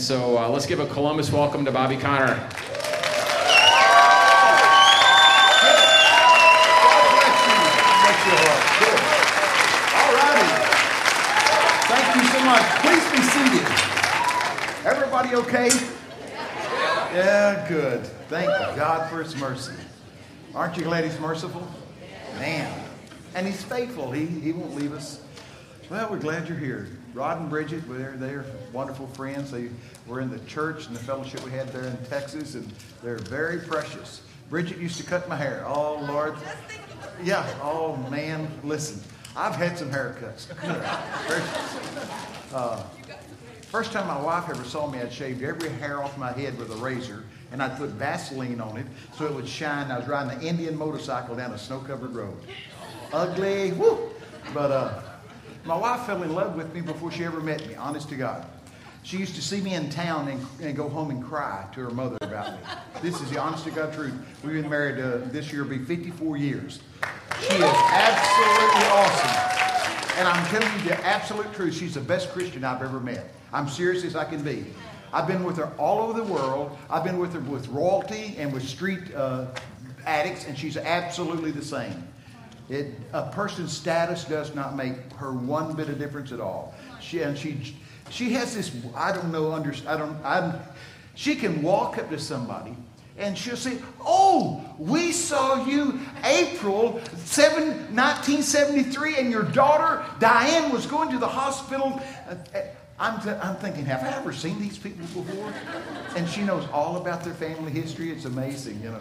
And so uh, let's give a Columbus welcome to Bobby Conner. All righty. Thank you so much. Please be seated. Everybody okay? Yeah, good. Thank God for His mercy. Aren't you glad He's merciful? Man. And He's faithful. He, he won't leave us. Well, we're glad you're here. Rod and Bridget, they're, they're wonderful friends. They were in the church and the fellowship we had there in Texas, and they're very precious. Bridget used to cut my hair. Oh, Lord. Yeah, oh, man, listen. I've had some haircuts. Uh, first time my wife ever saw me, I'd shaved every hair off my head with a razor, and I'd put Vaseline on it so it would shine. I was riding an Indian motorcycle down a snow-covered road. Ugly, whoo! But uh, my wife fell in love with me before she ever met me, honest to God. She used to see me in town and, and go home and cry to her mother about me. This is the honest to God truth. We've been married uh, this year, will be 54 years. She is absolutely awesome. And I'm telling you the absolute truth. She's the best Christian I've ever met. I'm serious as I can be. I've been with her all over the world. I've been with her with royalty and with street uh, addicts, and she's absolutely the same. It, a person's status does not make her one bit of difference at all. She and she she has this I don't know under I don't I'm she can walk up to somebody and she'll say, "Oh, we saw you April 7, 1973, and your daughter Diane was going to the hospital." Uh, I'm, th- I'm thinking, have I ever seen these people before? And she knows all about their family history. It's amazing, you know.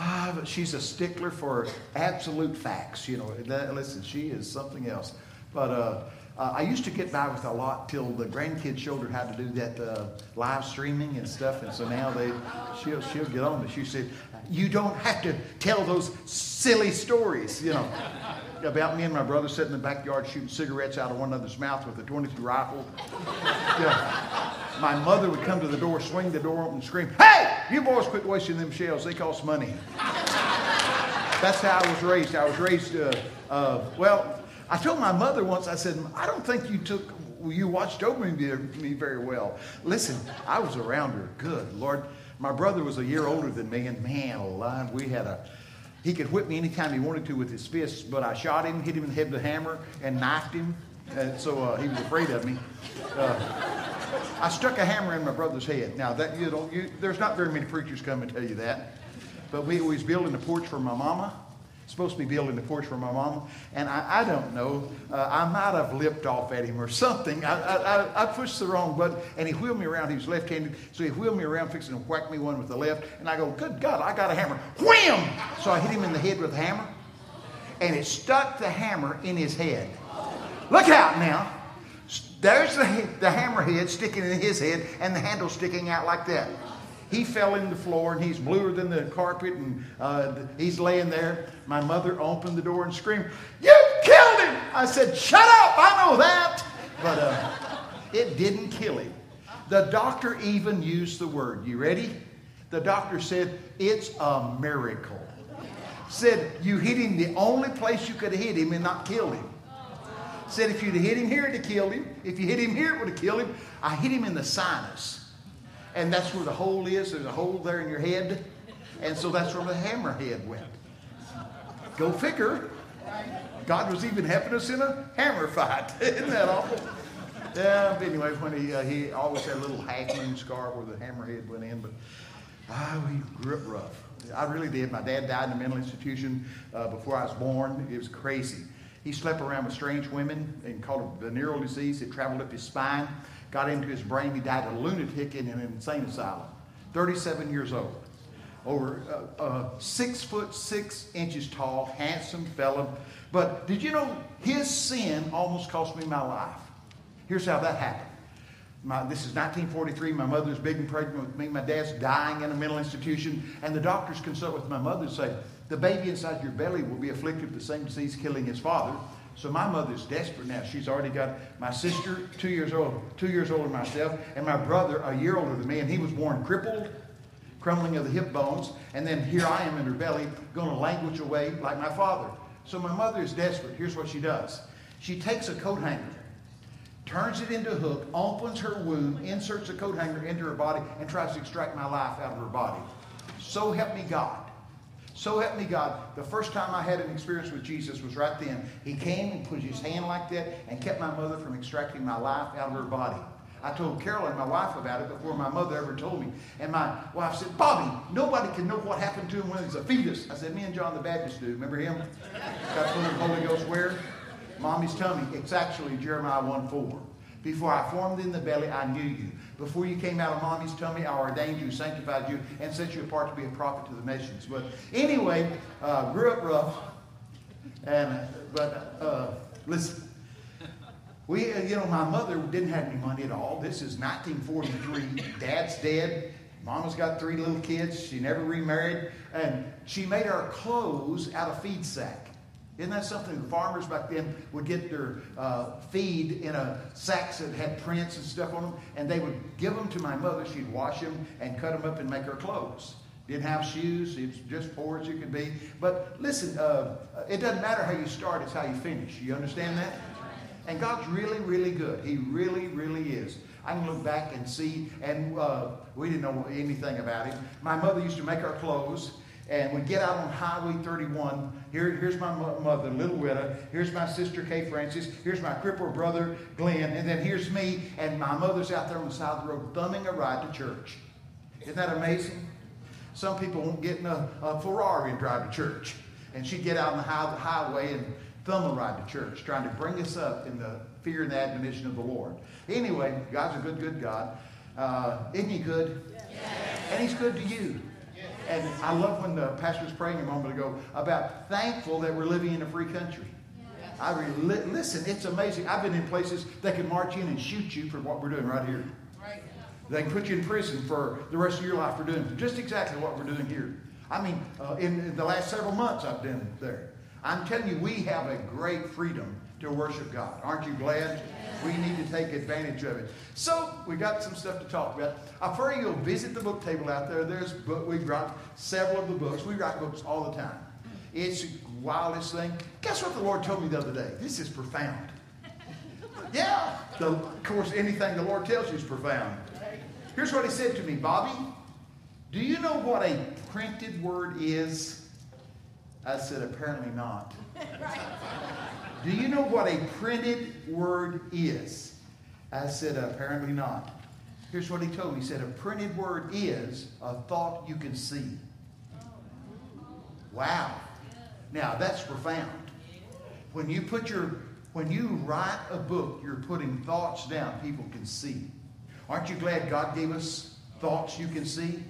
Ah, but she's a stickler for absolute facts. You know, listen, she is something else. But uh, uh, I used to get by with a lot till the grandkids showed her how to do that uh, live streaming and stuff. And so now they, she'll, she'll get on it. She said, "You don't have to tell those silly stories, you know." About me and my brother sitting in the backyard shooting cigarettes out of one another's mouth with a 22 rifle. Yeah. My mother would come to the door, swing the door open, and scream, Hey, you boys quit wasting them shells. They cost money. That's how I was raised. I was raised, uh, uh, well, I told my mother once, I said, I don't think you took, you watched over me, very well. Listen, I was around her. Good Lord. My brother was a year older than me, and man alive, we had a, he could whip me anytime he wanted to with his fists, but I shot him, hit him in the head with a hammer, and knifed him. And so uh, he was afraid of me. Uh, I stuck a hammer in my brother's head. Now that you know, you, there's not very many preachers come and tell you that, but we was building a porch for my mama. Supposed to be building the porch for my mama, and I, I don't know. Uh, I might have lipped off at him or something. I, I, I, pushed the wrong button, and he wheeled me around. He was left-handed, so he wheeled me around, fixing to whack me one with the left. And I go, "Good God, I got a hammer!" Wham! So I hit him in the head with a hammer, and it stuck the hammer in his head. Look out now! There's the, the hammerhead sticking in his head and the handle sticking out like that. He fell in the floor and he's bluer than the carpet and uh, he's laying there. My mother opened the door and screamed, You killed him! I said, Shut up! I know that! But uh, it didn't kill him. The doctor even used the word. You ready? The doctor said, It's a miracle. Said, You hit him the only place you could have hit him and not killed him. Said if you'd hit him here, it'd have killed him. If you hit him here, it would have killed him. I hit him in the sinus. And that's where the hole is. There's a hole there in your head. And so that's where the hammerhead went. Go figure. God was even helping us in a hammer fight. Isn't that awful? But anyway, when he, uh, he always had a little half scar where the hammerhead went in, but ah, we grew up rough. I really did. My dad died in a mental institution uh, before I was born. It was crazy. He slept around with strange women and called it venereal disease. It traveled up his spine, got into his brain. He died a lunatic in an insane asylum. 37 years old. Over uh, uh, six foot six inches tall, handsome fellow. But did you know his sin almost cost me my life? Here's how that happened. My, this is 1943. My mother's big and pregnant with me. My dad's dying in a mental institution. And the doctors consult with my mother and say, the baby inside your belly will be afflicted with the same disease killing his father. So my mother's desperate now. She's already got my sister, two years old, two years older than myself, and my brother, a year older than me, and he was born crippled, crumbling of the hip bones, and then here I am in her belly, going to language away like my father. So my mother is desperate. Here's what she does. She takes a coat hanger, turns it into a hook, opens her womb, inserts a coat hanger into her body, and tries to extract my life out of her body. So help me God. So help me God. The first time I had an experience with Jesus was right then. He came and put his hand like that and kept my mother from extracting my life out of her body. I told Carolyn, my wife, about it before my mother ever told me. And my wife said, Bobby, nobody can know what happened to him when he was a fetus. I said, me and John the Baptist do. Remember him? Got full of Holy Ghost where? Mommy's tummy. It's actually Jeremiah 1 4. Before I formed in the belly, I knew you. Before you came out of mommy's tummy, I ordained you, sanctified you, and set you apart to be a prophet to the nations. But anyway, uh, grew up rough. And, but uh, listen, we, uh, you know, my mother didn't have any money at all. This is 1943. Dad's dead. Mama's got three little kids. She never remarried. And she made our clothes out of feed sack. Isn't that something the farmers back then would get their uh, feed in a sacks that had prints and stuff on them, and they would give them to my mother. She'd wash them and cut them up and make her clothes. Didn't have shoes. It was just poor as you could be. But listen, uh, it doesn't matter how you start; it's how you finish. You understand that? And God's really, really good. He really, really is. I can look back and see, and uh, we didn't know anything about him. My mother used to make our clothes and we'd get out on Highway 31. Here, here's my mother, Little Witta. Here's my sister, Kay Francis. Here's my crippled brother, Glenn. And then here's me, and my mother's out there on the side of the road thumbing a ride to church. Isn't that amazing? Some people won't get in a, a Ferrari and drive to church. And she'd get out on the, high, the highway and thumb a ride to church, trying to bring us up in the fear and the admonition of the Lord. Anyway, God's a good, good God. Uh, isn't He good? Yes. And He's good to you. And I love when the pastor was praying a moment ago about thankful that we're living in a free country. I re- listen, it's amazing. I've been in places that can march in and shoot you for what we're doing right here. Right. They can put you in prison for the rest of your life for doing just exactly what we're doing here. I mean, uh, in, in the last several months I've been there. I'm telling you, we have a great freedom to worship God. Aren't you glad? We need to take advantage of it. So we got some stuff to talk about. I pray you'll visit the book table out there. There's book we write several of the books. We write books all the time. It's the wildest thing. Guess what the Lord told me the other day? This is profound. Yeah. The, of course, anything the Lord tells you is profound. Here's what He said to me, Bobby. Do you know what a printed word is? I said, apparently not. Do you know what a printed word is? I said, apparently not. Here's what he told me. He said, a printed word is a thought you can see. Wow. Now that's profound. When you put your when you write a book, you're putting thoughts down people can see. Aren't you glad God gave us thoughts you can see?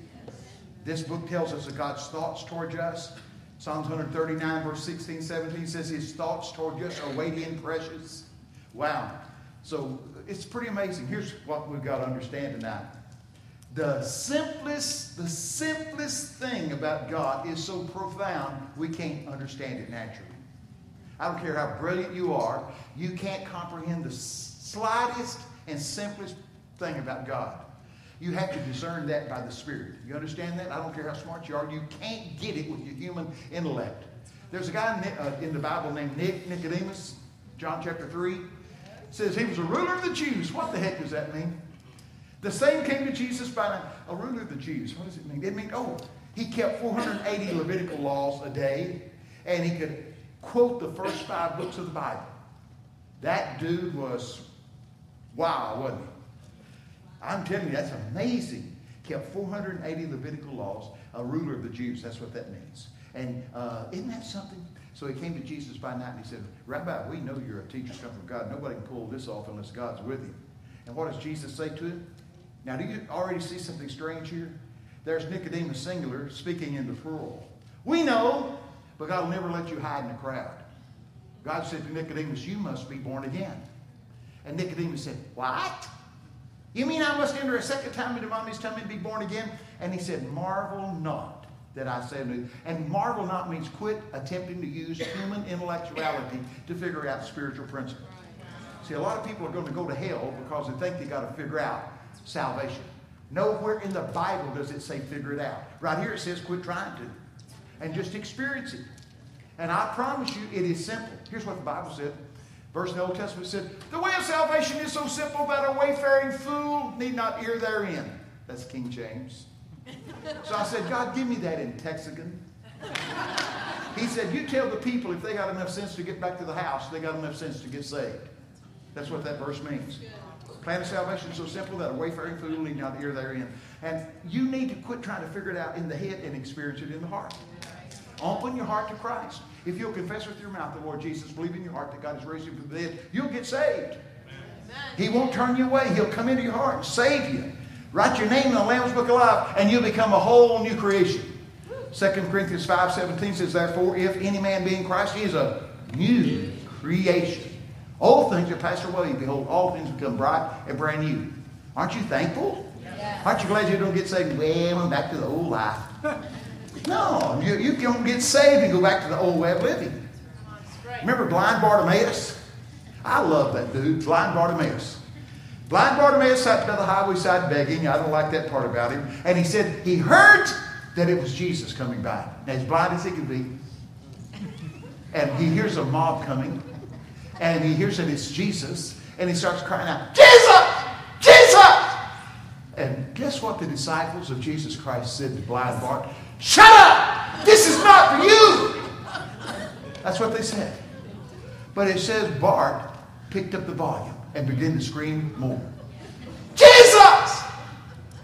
This book tells us of God's thoughts towards us. Psalms 139, verse 16, 17 says, His thoughts toward us are weighty and precious. Wow. So it's pretty amazing. Here's what we've got to understand tonight. The simplest, the simplest thing about God is so profound we can't understand it naturally. I don't care how brilliant you are, you can't comprehend the slightest and simplest thing about God. You have to discern that by the Spirit. You understand that? I don't care how smart you are. You can't get it with your human intellect. There's a guy in uh, the Bible named Nick, Nicodemus, John chapter 3. Says he was a ruler of the Jews. What the heck does that mean? The same came to Jesus by night. A ruler of the Jews. What does it mean? It means, oh, he kept 480 Levitical laws a day, and he could quote the first five books of the Bible. That dude was wow, wasn't he? I'm telling you, that's amazing. Kept 480 Levitical laws, a ruler of the Jews. That's what that means. And uh, isn't that something? So he came to Jesus by night and he said, Rabbi, we know you're a teacher come from God. Nobody can pull this off unless God's with you. And what does Jesus say to him? Now, do you already see something strange here? There's Nicodemus singular speaking in the plural. We know, but God will never let you hide in a crowd. God said to Nicodemus, You must be born again. And Nicodemus said, What? You mean I must enter a second time into mommy's tummy and be born again? And he said, Marvel not that I say unto you. And marvel not means quit attempting to use human intellectuality to figure out spiritual principles. See, a lot of people are going to go to hell because they think they got to figure out salvation. Nowhere in the Bible does it say figure it out. Right here it says quit trying to and just experience it. And I promise you, it is simple. Here's what the Bible said Verse in the Old Testament said, The way of salvation is so simple that a wayfaring fool need not ear therein. That's King James. So I said, God, give me that in Texican. He said, You tell the people if they got enough sense to get back to the house, they got enough sense to get saved. That's what that verse means. Plan of salvation is so simple that a wayfaring fool need not ear therein. And you need to quit trying to figure it out in the head and experience it in the heart. Open your heart to Christ. If you'll confess with your mouth the Lord Jesus, believe in your heart that God has raised him from the dead, you'll get saved. He won't turn you away. He'll come into your heart and save you. Write your name in the Lamb's Book of Life, and you'll become a whole new creation. 2 Corinthians 5 17 says, Therefore, if any man be in Christ, he is a new creation. Old things are passed away. Behold, all things become bright and brand new. Aren't you thankful? Yeah. Aren't you glad you don't get saved? Well, I'm back to the old life. no, you, you don't get saved and go back to the old way of living. Remember blind Bartimaeus? I love that dude, blind Bartimaeus. Blind Bartimaeus sat by the highway side begging. I don't like that part about him. And he said he heard that it was Jesus coming by. Now, he's blind as he can be. And he hears a mob coming. And he hears that it's Jesus. And he starts crying out, Jesus! Jesus! And guess what the disciples of Jesus Christ said to blind Bart? Shut up! This is not for you! That's what they said. But it says Bart picked up the volume and began to scream more. Jesus!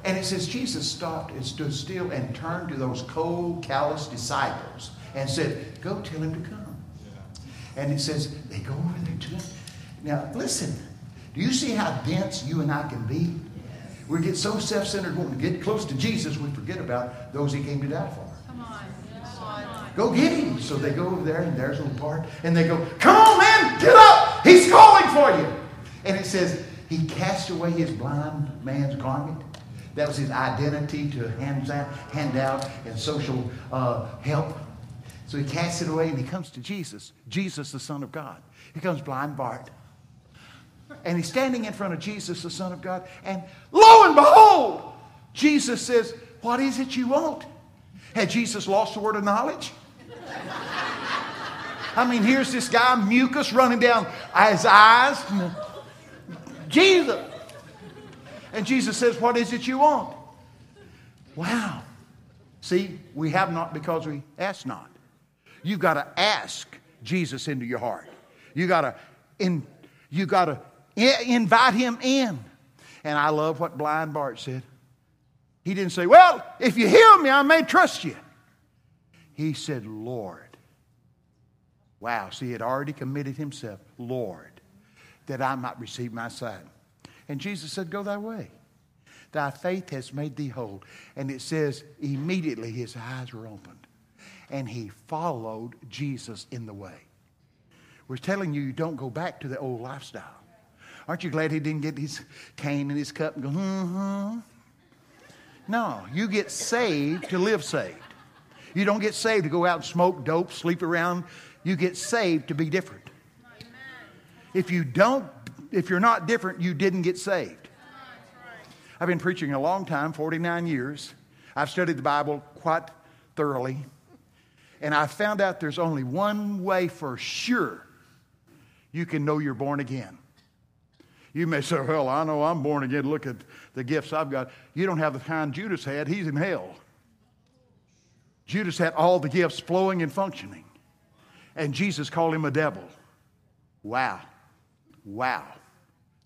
And it says Jesus stopped and stood still and turned to those cold, callous disciples and said, Go tell him to come. And it says, They go over there to him. Now, listen, do you see how dense you and I can be? We get so self centered, when we get close to Jesus, we forget about those he came to die for. Come on. Go get him. So they go over there, and there's a little part, and they go, Come on, man, get up. He's calling for you. And it says, He cast away his blind man's garment that was his identity to hand out, hand out and social uh, help. So he casts it away and he comes to Jesus, Jesus, the Son of God. He comes blind Bart. And he's standing in front of Jesus, the Son of God. And lo and behold, Jesus says, What is it you want? Had Jesus lost the word of knowledge? I mean, here's this guy, mucus running down his eyes. Jesus. And Jesus says, What is it you want? Wow. See, we have not because we ask not. You've got to ask Jesus into your heart. You got to in, you got to invite him in. And I love what blind Bart said. He didn't say, "Well, if you heal me, I may trust you." He said, "Lord." Wow, see, he had already committed himself, Lord, that I might receive my sight. And Jesus said, Go thy way. Thy faith has made thee whole. And it says, immediately his eyes were opened. And he followed Jesus in the way. We're telling you, you don't go back to the old lifestyle. Aren't you glad he didn't get his cane and his cup and go, hmm? No, you get saved to live saved. You don't get saved to go out and smoke dope, sleep around. You get saved to be different. If you don't if you're not different, you didn't get saved. I've been preaching a long time 49 years. I've studied the Bible quite thoroughly. And I found out there's only one way for sure you can know you're born again. You may say, Well, I know I'm born again. Look at the gifts I've got. You don't have the kind Judas had. He's in hell. Judas had all the gifts flowing and functioning. And Jesus called him a devil. Wow. Wow.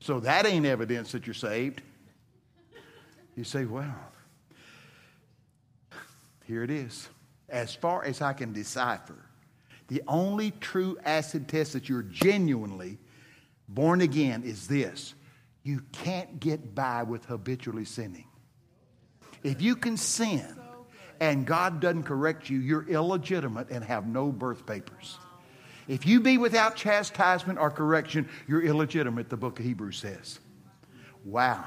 So that ain't evidence that you're saved. You say, well, here it is. As far as I can decipher, the only true acid test that you're genuinely born again is this you can't get by with habitually sinning. If you can sin and God doesn't correct you, you're illegitimate and have no birth papers. If you be without chastisement or correction, you're illegitimate, the book of Hebrews says. Wow.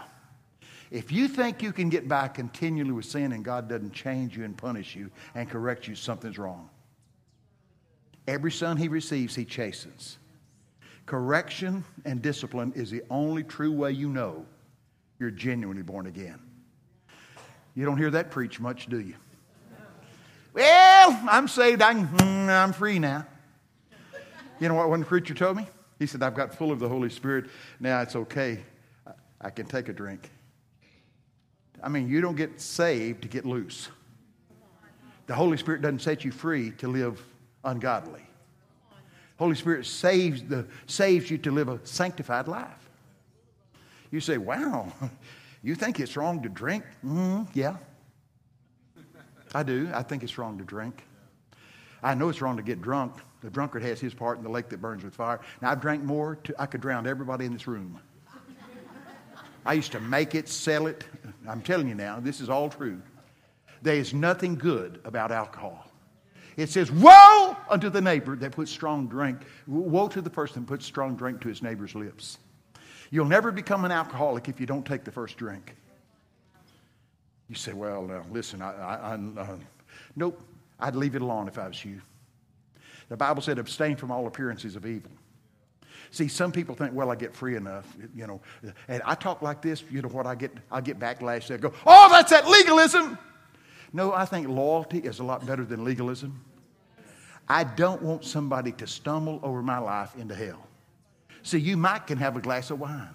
If you think you can get by continually with sin and God doesn't change you and punish you and correct you, something's wrong. Every son he receives, he chastens. Correction and discipline is the only true way you know you're genuinely born again. You don't hear that preached much, do you? Well, I'm saved. I am hmm, free now. You know what one preacher told me? He said, I've got full of the Holy Spirit. Now it's okay. I can take a drink. I mean, you don't get saved to get loose. The Holy Spirit doesn't set you free to live ungodly. Holy Spirit saves, the, saves you to live a sanctified life. You say, wow, you think it's wrong to drink? Mm, yeah. I do. I think it's wrong to drink. I know it's wrong to get drunk. The drunkard has his part in the lake that burns with fire. Now, I've drank more, to, I could drown everybody in this room. I used to make it, sell it. I'm telling you now, this is all true. There is nothing good about alcohol. It says, Woe unto the neighbor that puts strong drink. Woe to the person that puts strong drink to his neighbor's lips. You'll never become an alcoholic if you don't take the first drink. You say, Well, now, listen, I, I, I uh, nope, I'd leave it alone if I was you. The Bible said, Abstain from all appearances of evil. See, some people think, well, I get free enough, you know. And I talk like this, you know what I get? I get backlash. They go, oh, that's that legalism. No, I think loyalty is a lot better than legalism. I don't want somebody to stumble over my life into hell. See, you might can have a glass of wine,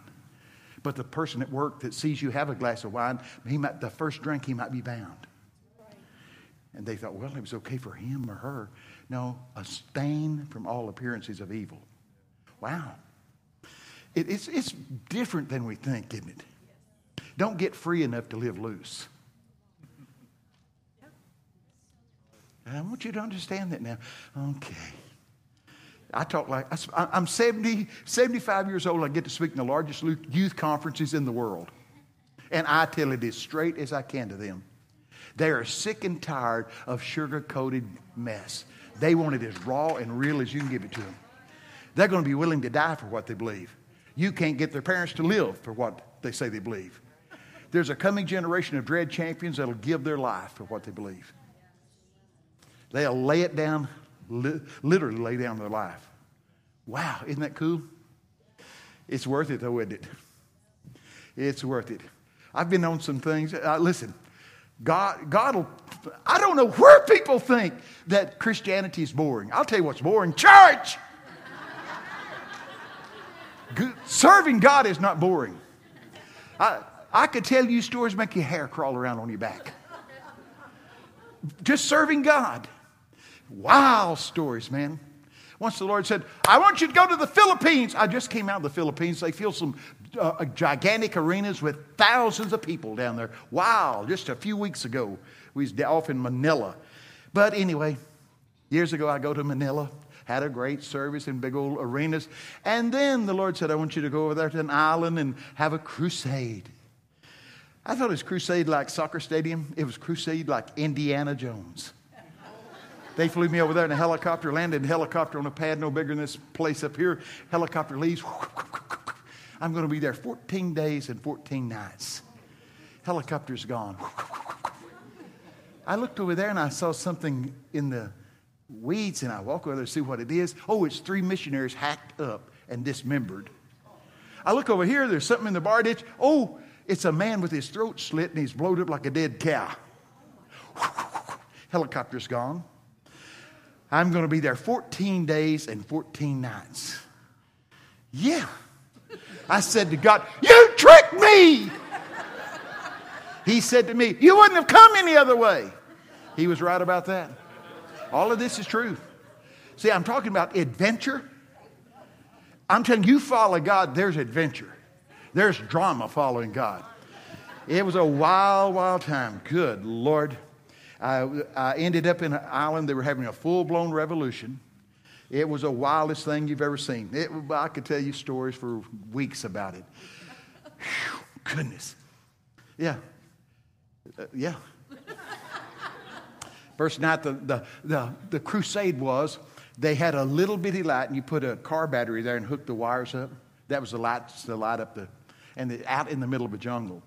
but the person at work that sees you have a glass of wine, he might, the first drink, he might be bound. And they thought, well, it was okay for him or her. No, abstain from all appearances of evil. Wow. It, it's, it's different than we think, isn't it? Don't get free enough to live loose. I want you to understand that now. Okay. I talk like, I'm 70, 75 years old. I get to speak in the largest youth conferences in the world. And I tell it as straight as I can to them. They are sick and tired of sugar coated mess. They want it as raw and real as you can give it to them. They're going to be willing to die for what they believe. You can't get their parents to live for what they say they believe. There's a coming generation of dread champions that'll give their life for what they believe. They'll lay it down, li- literally lay down their life. Wow, isn't that cool? It's worth it, though, isn't it? It's worth it. I've been on some things. Uh, listen, God, God will, I don't know where people think that Christianity is boring. I'll tell you what's boring church. Serving God is not boring. I, I could tell you stories make your hair crawl around on your back. Just serving God. Wow, stories, man. Once the Lord said, I want you to go to the Philippines. I just came out of the Philippines. They feel some uh, gigantic arenas with thousands of people down there. Wow, just a few weeks ago, we was off in Manila. But anyway, years ago, I go to Manila had a great service in big old arenas. And then the Lord said, I want you to go over there to an island and have a crusade. I thought it was crusade like soccer stadium. It was crusade like Indiana Jones. They flew me over there in a helicopter, landed a helicopter on a pad no bigger than this place up here. Helicopter leaves. I'm going to be there 14 days and 14 nights. Helicopter's gone. I looked over there and I saw something in the weeds and I walk over there to see what it is. Oh, it's three missionaries hacked up and dismembered. I look over here, there's something in the bar ditch. Oh, it's a man with his throat slit and he's blowed up like a dead cow. Helicopter's gone. I'm going to be there 14 days and 14 nights. Yeah. I said to God, You tricked me. He said to me, You wouldn't have come any other way. He was right about that. All of this is true. See, I'm talking about adventure. I'm telling you, follow God, there's adventure. There's drama following God. It was a wild, wild time. Good Lord. I, I ended up in an island. They were having a full blown revolution. It was the wildest thing you've ever seen. It, I could tell you stories for weeks about it. Whew, goodness. Yeah. Uh, yeah. First night, the, the, the, the crusade was they had a little bitty light, and you put a car battery there and hooked the wires up. That was the light to light up the, and the, out in the middle of a jungle.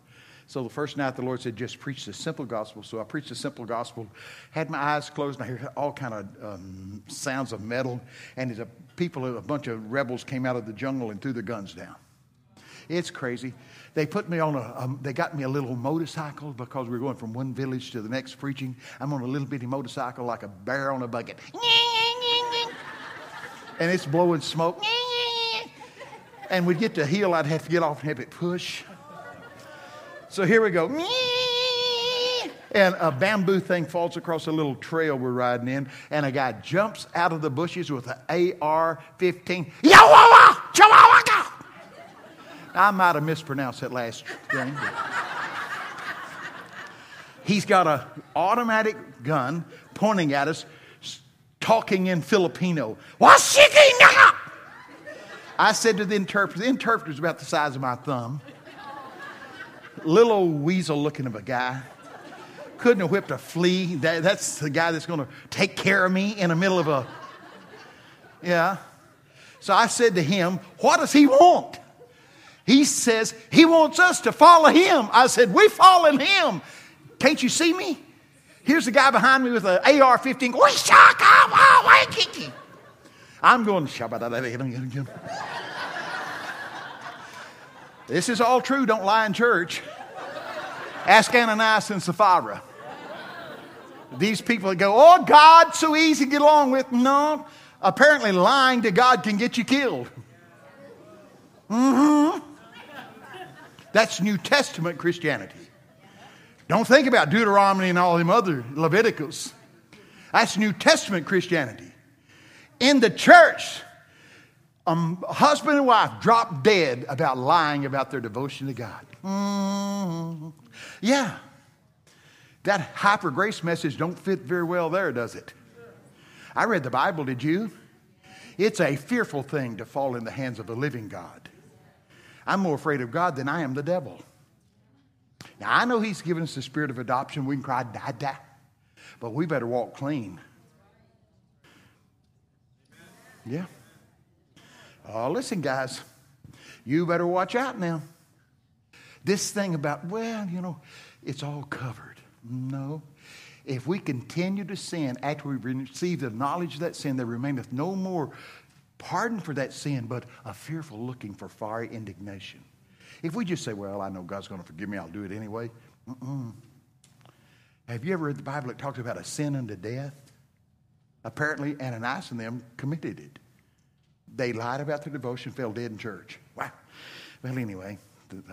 So the first night, the Lord said, just preach the simple gospel. So I preached the simple gospel, had my eyes closed, and I heard all kind of um, sounds of metal. And a people, a bunch of rebels came out of the jungle and threw their guns down. It's crazy. They put me on a, um, they got me a little motorcycle because we were going from one village to the next preaching. I'm on a little bitty motorcycle like a bear on a bucket. and it's blowing smoke. And we'd get to heel, I'd have to get off and have it push. So here we go. And a bamboo thing falls across a little trail we're riding in, and a guy jumps out of the bushes with an AR 15. I might have mispronounced that last thing. He's got an automatic gun pointing at us, talking in Filipino. I said to the interpreter, the interpreter's about the size of my thumb. Little old weasel looking of a guy. Couldn't have whipped a flea. That, that's the guy that's going to take care of me in the middle of a. Yeah. So I said to him, What does he want? He says he wants us to follow him. I said, We follow him. Can't you see me? Here's the guy behind me with an AR 15. I'm going, This is all true. Don't lie in church. Ask Ananias and Sapphira. These people that go, oh, God, so easy to get along with. No, apparently lying to God can get you killed. Mm-hmm. That's New Testament Christianity. Don't think about Deuteronomy and all them other Leviticus. That's New Testament Christianity. In the church, a husband and wife drop dead about lying about their devotion to God. Mm-hmm. Yeah. That hyper grace message don't fit very well there, does it? I read the Bible, did you? It's a fearful thing to fall in the hands of a living God. I'm more afraid of God than I am the devil. Now, I know He's given us the spirit of adoption. We can cry, da, da. But we better walk clean. Yeah. Oh, listen, guys. You better watch out now. This thing about, well, you know, it's all covered. No. If we continue to sin after we receive the knowledge of that sin, there remaineth no more pardon for that sin, but a fearful looking for fiery indignation. If we just say, well, I know God's going to forgive me, I'll do it anyway. Mm-mm. Have you ever read the Bible that talks about a sin unto death? Apparently, Ananias and them committed it. They lied about their devotion, fell dead in church. Wow. Well, anyway,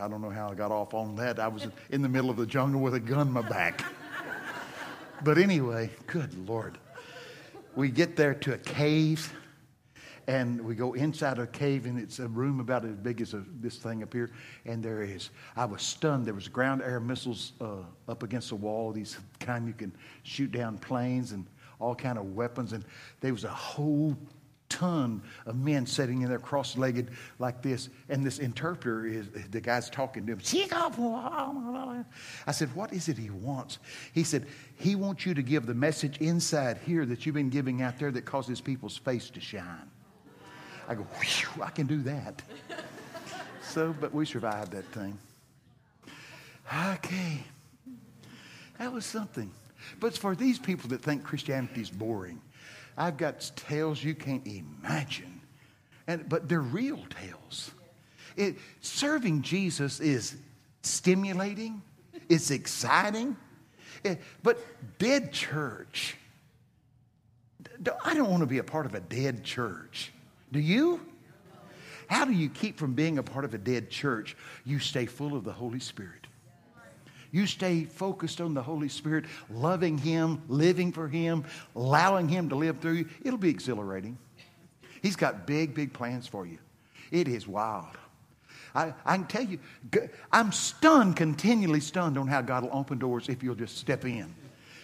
I don't know how I got off on that. I was in the middle of the jungle with a gun in my back. But anyway, good Lord. We get there to a cave and we go inside a cave and it's a room about as big as a, this thing up here and there is i was stunned there was ground air missiles uh, up against the wall these kind you can shoot down planes and all kind of weapons and there was a whole ton of men sitting in there cross-legged like this and this interpreter is the guy's talking to him oh, oh, oh, i said what is it he wants he said he wants you to give the message inside here that you've been giving out there that causes people's face to shine I go, I can do that. so, but we survived that thing. Okay. That was something. But for these people that think Christianity is boring. I've got tales you can't imagine. And, but they're real tales. It, serving Jesus is stimulating, it's exciting. It, but dead church, I don't want to be a part of a dead church. Do you? How do you keep from being a part of a dead church? You stay full of the Holy Spirit. You stay focused on the Holy Spirit, loving Him, living for Him, allowing Him to live through you. It'll be exhilarating. He's got big, big plans for you. It is wild. I, I can tell you, I'm stunned, continually stunned on how God will open doors if you'll just step in.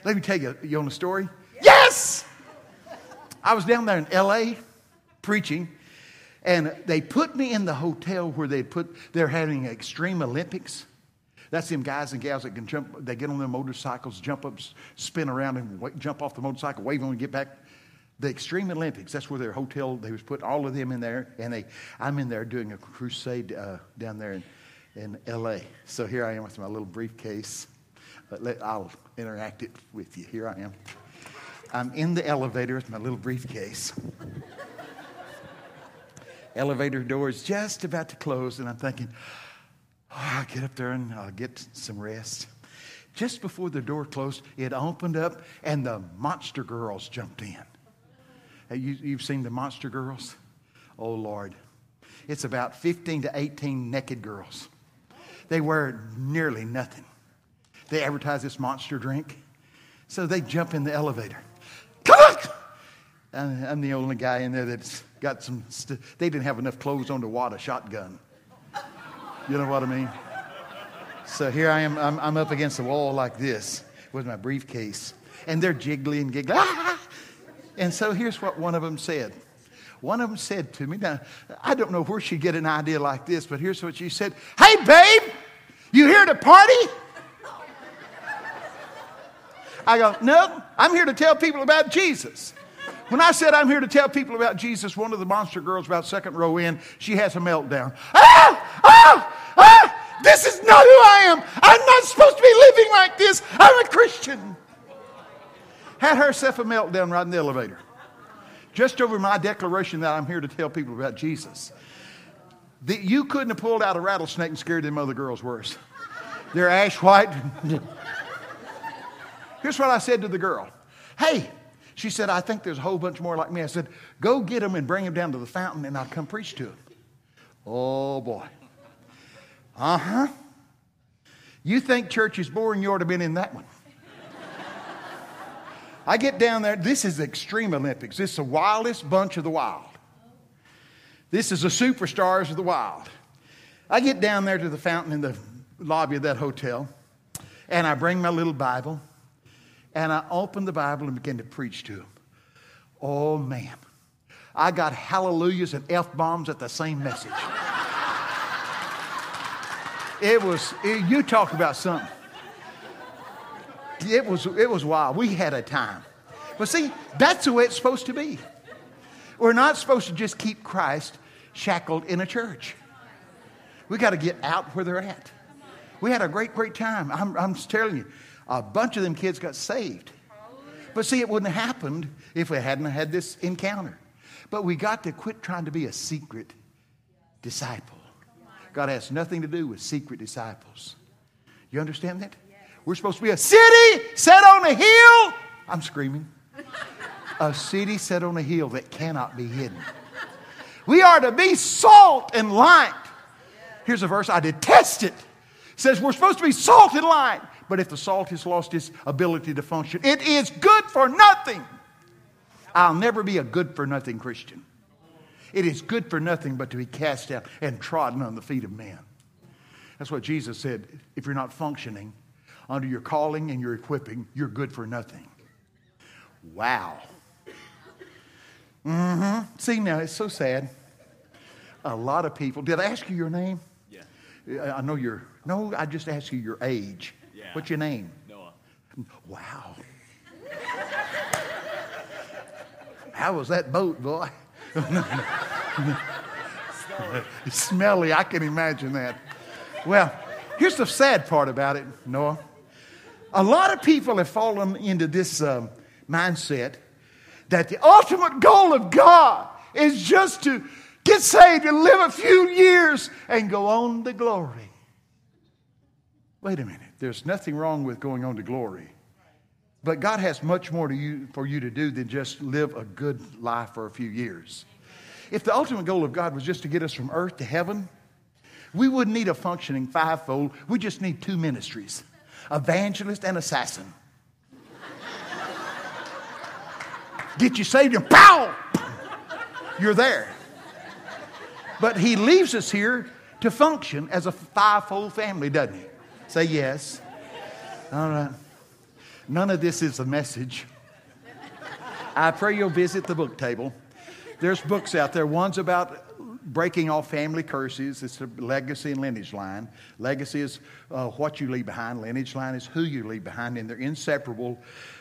Let me tell you, you want a story? Yes! I was down there in LA preaching, and they put me in the hotel where they put they're having extreme Olympics. That's them guys and gals that can jump. They get on their motorcycles, jump up, spin around, and jump off the motorcycle, wave and get back. The Extreme Olympics. That's where their hotel. They was put all of them in there, and they. I'm in there doing a crusade uh, down there in, in L.A. So here I am with my little briefcase. Let, I'll interact it with you. Here I am. I'm in the elevator with my little briefcase elevator door is just about to close, and I'm thinking, oh, I'll get up there and I'll get some rest. Just before the door closed, it opened up, and the monster girls jumped in. You, you've seen the monster girls? Oh, Lord. It's about 15 to 18 naked girls. They wear nearly nothing. They advertise this monster drink. So they jump in the elevator. Come on! I'm the only guy in there that's got some, st- they didn't have enough clothes on to wad a shotgun. You know what I mean? So here I am, I'm, I'm up against the wall like this with my briefcase. And they're jiggly and giggly. Ah! And so here's what one of them said. One of them said to me, now, I don't know where she'd get an idea like this, but here's what she said Hey, babe, you here to party? I go, No, I'm here to tell people about Jesus. When I said I'm here to tell people about Jesus, one of the monster girls about second row in, she has a meltdown. Ah! Ah! Ah! This is not who I am. I'm not supposed to be living like this. I'm a Christian. Had herself a meltdown right in the elevator. Just over my declaration that I'm here to tell people about Jesus. The, you couldn't have pulled out a rattlesnake and scared them other girls worse. They're ash white. Here's what I said to the girl Hey, she said, I think there's a whole bunch more like me. I said, Go get them and bring them down to the fountain and I'll come preach to them. Oh boy. Uh huh. You think church is boring, you ought to have been in that one. I get down there. This is Extreme Olympics. This is the wildest bunch of the wild. This is the superstars of the wild. I get down there to the fountain in the lobby of that hotel, and I bring my little Bible, and I opened the Bible and began to preach to them. Oh, man. I got hallelujahs and F bombs at the same message. It was, it, you talk about something. It was, it was wild. We had a time. But see, that's the way it's supposed to be. We're not supposed to just keep Christ shackled in a church. We got to get out where they're at. We had a great, great time. I'm, I'm telling you, a bunch of them kids got saved. But see, it wouldn't have happened if we hadn't had this encounter. But we got to quit trying to be a secret disciple. God has nothing to do with secret disciples. You understand that? We're supposed to be a city set on a hill. I'm screaming. A city set on a hill that cannot be hidden. We are to be salt and light. Here's a verse I detest it. it says we're supposed to be salt and light, but if the salt has lost its ability to function, it is good for nothing. I'll never be a good for nothing Christian. It is good for nothing but to be cast out and trodden on the feet of men. That's what Jesus said. If you're not functioning under your calling and your equipping, you're good for nothing. Wow. Mm-hmm. See, now it's so sad. A lot of people. Did I ask you your name? Yeah. I know your. No, I just asked you your age. Yeah. What's your name? Noah. Wow. How was that boat, boy? Smelly, I can imagine that. Well, here's the sad part about it, Noah. A lot of people have fallen into this um, mindset that the ultimate goal of God is just to get saved and live a few years and go on to glory. Wait a minute. There's nothing wrong with going on to glory. But God has much more to you, for you to do than just live a good life for a few years. If the ultimate goal of God was just to get us from earth to heaven, we wouldn't need a functioning fivefold. We just need two ministries evangelist and assassin. Get you saved and pow! You're there. But he leaves us here to function as a fivefold family, doesn't he? Say yes. All right. None of this is a message. I pray you'll visit the book table. There's books out there. One's about breaking off family curses. It's a legacy and lineage line. Legacy is uh, what you leave behind. Lineage line is who you leave behind, and they're inseparable.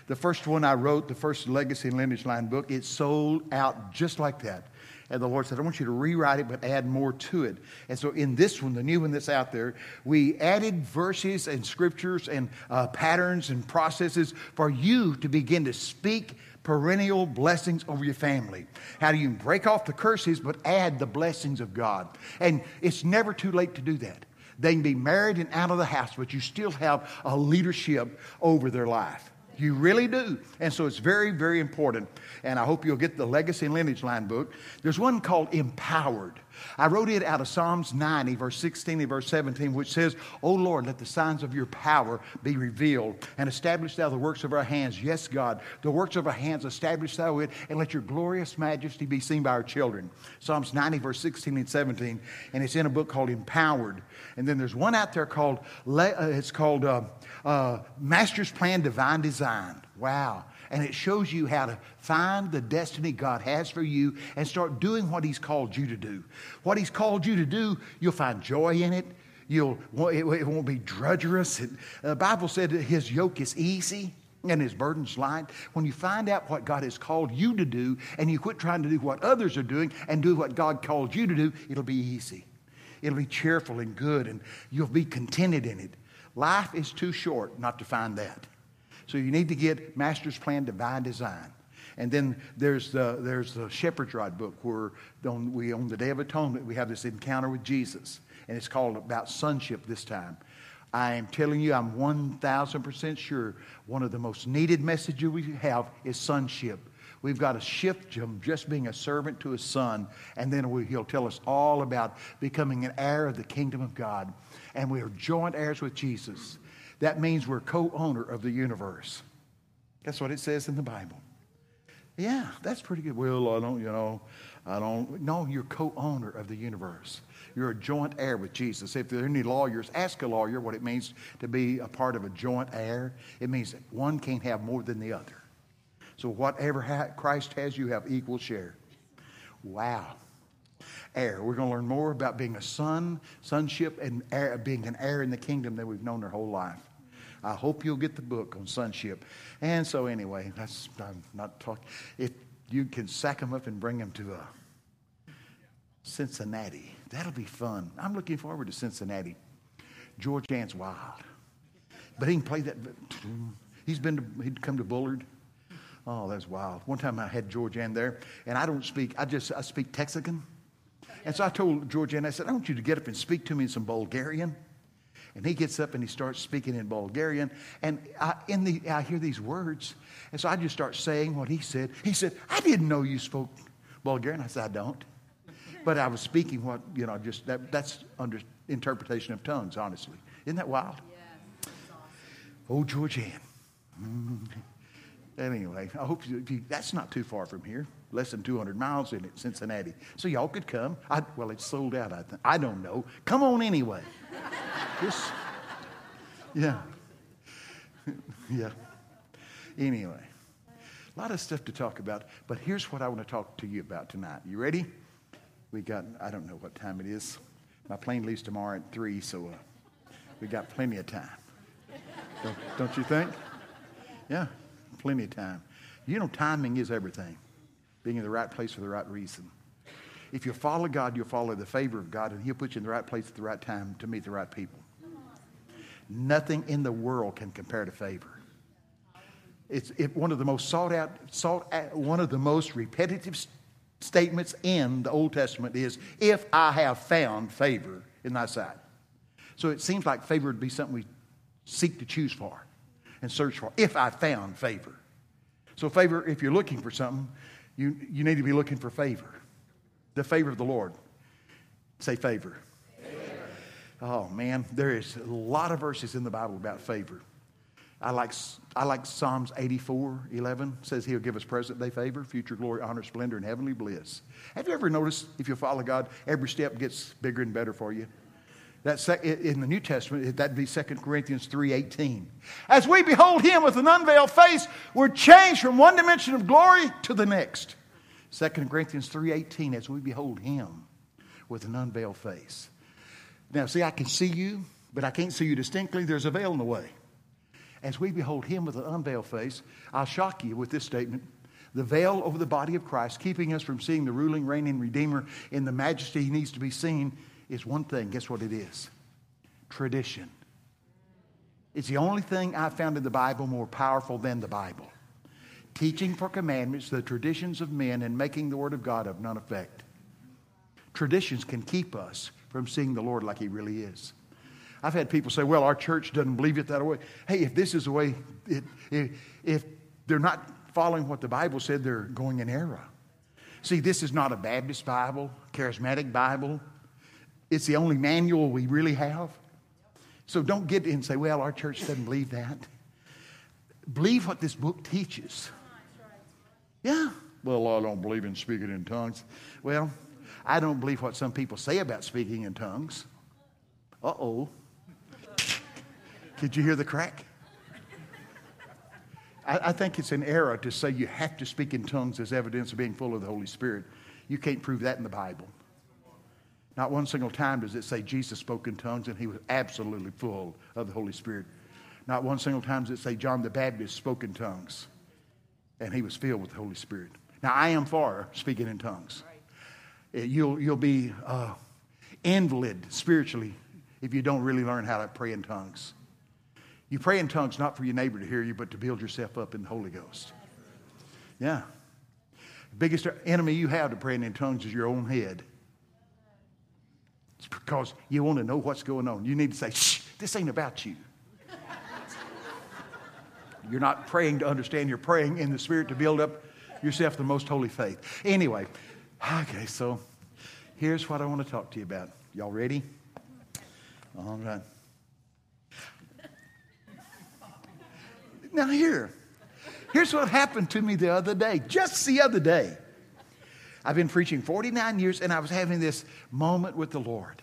The first one I wrote, the first legacy and lineage line book, it sold out just like that. And the Lord said, I want you to rewrite it, but add more to it. And so in this one, the new one that's out there, we added verses and scriptures and uh, patterns and processes for you to begin to speak perennial blessings over your family. How do you break off the curses but add the blessings of God? And it's never too late to do that. They can be married and out of the house, but you still have a leadership over their life. You really do. And so it's very, very important. And I hope you'll get the Legacy and Lineage Line book. There's one called Empowered. I wrote it out of Psalms 90, verse 16 and verse 17, which says, O Lord, let the signs of your power be revealed and establish thou the works of our hands. Yes, God, the works of our hands establish thou it, and let your glorious majesty be seen by our children. Psalms 90, verse 16 and 17. And it's in a book called Empowered. And then there's one out there called, uh, it's called uh, uh, Master's Plan Divine Design. Wow and it shows you how to find the destiny God has for you and start doing what He's called you to do. What He's called you to do, you'll find joy in it. You'll, it won't be drudgerous. The Bible said His yoke is easy and His burden's light. When you find out what God has called you to do and you quit trying to do what others are doing and do what God called you to do, it'll be easy. It'll be cheerful and good, and you'll be contented in it. Life is too short not to find that. So you need to get Master's Plan Divine Design. And then there's the, there's the Shepherd's Rod book where on, we, on the Day of Atonement, we have this encounter with Jesus. And it's called About Sonship this time. I am telling you, I'm 1,000% sure one of the most needed messages we have is sonship. We've got to shift from just being a servant to a son, and then we, he'll tell us all about becoming an heir of the kingdom of God. And we are joint heirs with Jesus that means we're co owner of the universe. That's what it says in the Bible. Yeah, that's pretty good. Well, I don't, you know, I don't. No, you're co owner of the universe. You're a joint heir with Jesus. If there are any lawyers, ask a lawyer what it means to be a part of a joint heir. It means that one can't have more than the other. So, whatever Christ has, you have equal share. Wow. Heir. We're going to learn more about being a son, sonship, and heir, being an heir in the kingdom that we've known our whole life. I hope you'll get the book on sonship. And so, anyway, that's, I'm not talking. If you can sack them up and bring them to uh, Cincinnati, that'll be fun. I'm looking forward to Cincinnati. George Ann's wild. But he can play that. He's been to, he'd come to Bullard. Oh, that's wild. One time I had George Ann there, and I don't speak, I just, I speak Texican. And so I told George Ann, I said, I want you to get up and speak to me in some Bulgarian. And he gets up and he starts speaking in Bulgarian. And I, in the, I hear these words. And so I just start saying what he said. He said, I didn't know you spoke Bulgarian. I said, I don't. But I was speaking what, you know, just that, that's under interpretation of tongues, honestly. Isn't that wild? Yes. Oh, George Ann. Mm. Anyway, I hope you, you, that's not too far from here. Less than 200 miles in it, Cincinnati. So y'all could come. I, well, it's sold out, I think. I don't know. Come on anyway. Yeah. yeah. Anyway, a lot of stuff to talk about, but here's what I want to talk to you about tonight. You ready? We got, I don't know what time it is. My plane leaves tomorrow at 3, so uh, we got plenty of time. Don't, don't you think? Yeah, plenty of time. You know, timing is everything, being in the right place for the right reason. If you follow God, you'll follow the favor of God, and He'll put you in the right place at the right time to meet the right people. Nothing in the world can compare to favor. It's it, one of the most sought out, sought out, one of the most repetitive statements in the Old Testament is, "If I have found favor in Thy sight." So it seems like favor would be something we seek to choose for and search for. If I found favor, so favor, if you're looking for something, you you need to be looking for favor, the favor of the Lord. Say favor. Oh man, there is a lot of verses in the Bible about favor. I like, I like Psalms 84, 11 says he'll give us present day favor, future glory, honor, splendor, and heavenly bliss. Have you ever noticed if you follow God, every step gets bigger and better for you? That's in the New Testament, that'd be 2 Corinthians 3.18. As we behold him with an unveiled face, we're changed from one dimension of glory to the next. 2 Corinthians 3.18, as we behold him with an unveiled face. Now, see, I can see you, but I can't see you distinctly. There's a veil in the way. As we behold him with an unveiled face, I'll shock you with this statement. The veil over the body of Christ, keeping us from seeing the ruling, reigning Redeemer in the majesty he needs to be seen, is one thing. Guess what it is? Tradition. It's the only thing I found in the Bible more powerful than the Bible. Teaching for commandments, the traditions of men, and making the Word of God of none effect. Traditions can keep us from seeing the Lord like He really is. I've had people say, well, our church doesn't believe it that way. Hey, if this is the way, it, if, if they're not following what the Bible said, they're going in error. See, this is not a Baptist Bible, charismatic Bible. It's the only manual we really have. So don't get in and say, well, our church doesn't believe that. Believe what this book teaches. Yeah. Well, I don't believe in speaking in tongues. Well, I don't believe what some people say about speaking in tongues. Uh oh. Did you hear the crack? I, I, think it's an error to say you have to speak in tongues as evidence of being full of the Holy Spirit. You can't prove that in the Bible. Not one single time does it say Jesus spoke in tongues and he was absolutely full of the Holy Spirit. Not one single time does it say John the Baptist spoke in tongues and he was filled with the Holy Spirit. Now, I am for speaking in tongues. You'll, you'll be uh, invalid spiritually if you don't really learn how to pray in tongues. You pray in tongues not for your neighbor to hear you, but to build yourself up in the Holy Ghost. Yeah. The biggest enemy you have to praying in tongues is your own head. It's because you want to know what's going on. You need to say, shh, this ain't about you. You're not praying to understand, you're praying in the Spirit to build up yourself the most holy faith. Anyway, okay, so here's what I want to talk to you about. Y'all ready? All right. Now, here, here's what happened to me the other day, just the other day. I've been preaching 49 years and I was having this moment with the Lord.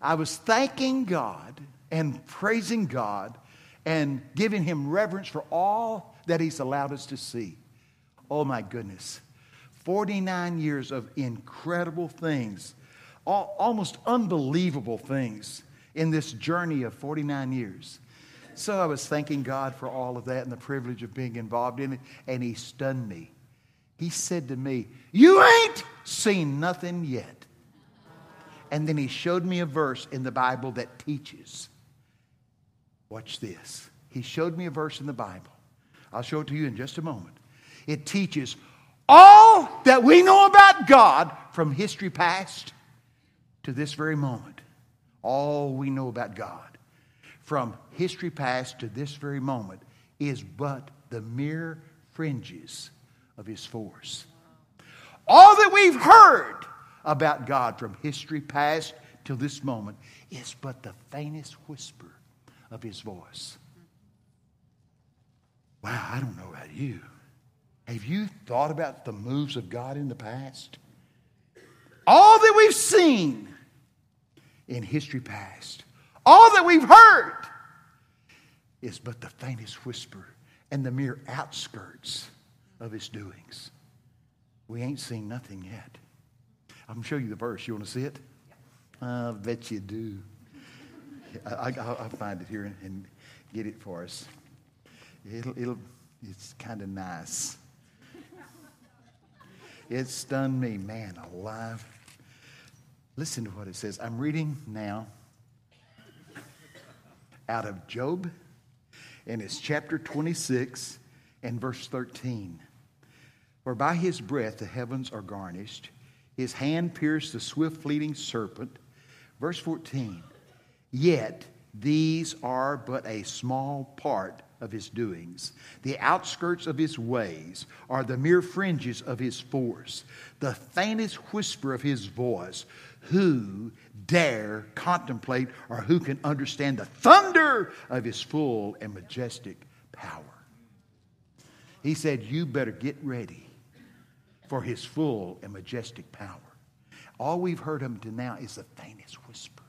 I was thanking God and praising God and giving Him reverence for all that He's allowed us to see. Oh my goodness. 49 years of incredible things, almost unbelievable things in this journey of 49 years. So I was thanking God for all of that and the privilege of being involved in it, and He stunned me. He said to me, You ain't seen nothing yet. And then He showed me a verse in the Bible that teaches. Watch this. He showed me a verse in the Bible. I'll show it to you in just a moment. It teaches all that we know about God from history past to this very moment. All we know about God from history past to this very moment is but the mere fringes of his force. All that we've heard about God from history past till this moment is but the faintest whisper of his voice. Wow, I don't know about you. Have you thought about the moves of God in the past? All that we've seen in history past all that we've heard is but the faintest whisper and the mere outskirts of his doings. We ain't seen nothing yet. I'm show you the verse. You want to see it? I bet you do. I, will find it here and get it for us. It'll, it'll, it's kind of nice. It stunned me, man, alive. Listen to what it says. I'm reading now out of Job, and it's chapter 26 and verse 13. For by his breath the heavens are garnished, his hand pierced the swift fleeting serpent. Verse 14. Yet these are but a small part of his doings. The outskirts of his ways are the mere fringes of his force, the faintest whisper of his voice. Who dare contemplate or who can understand the thunder of his full and majestic power? He said, You better get ready for his full and majestic power. All we've heard him to now is the faintest whisper.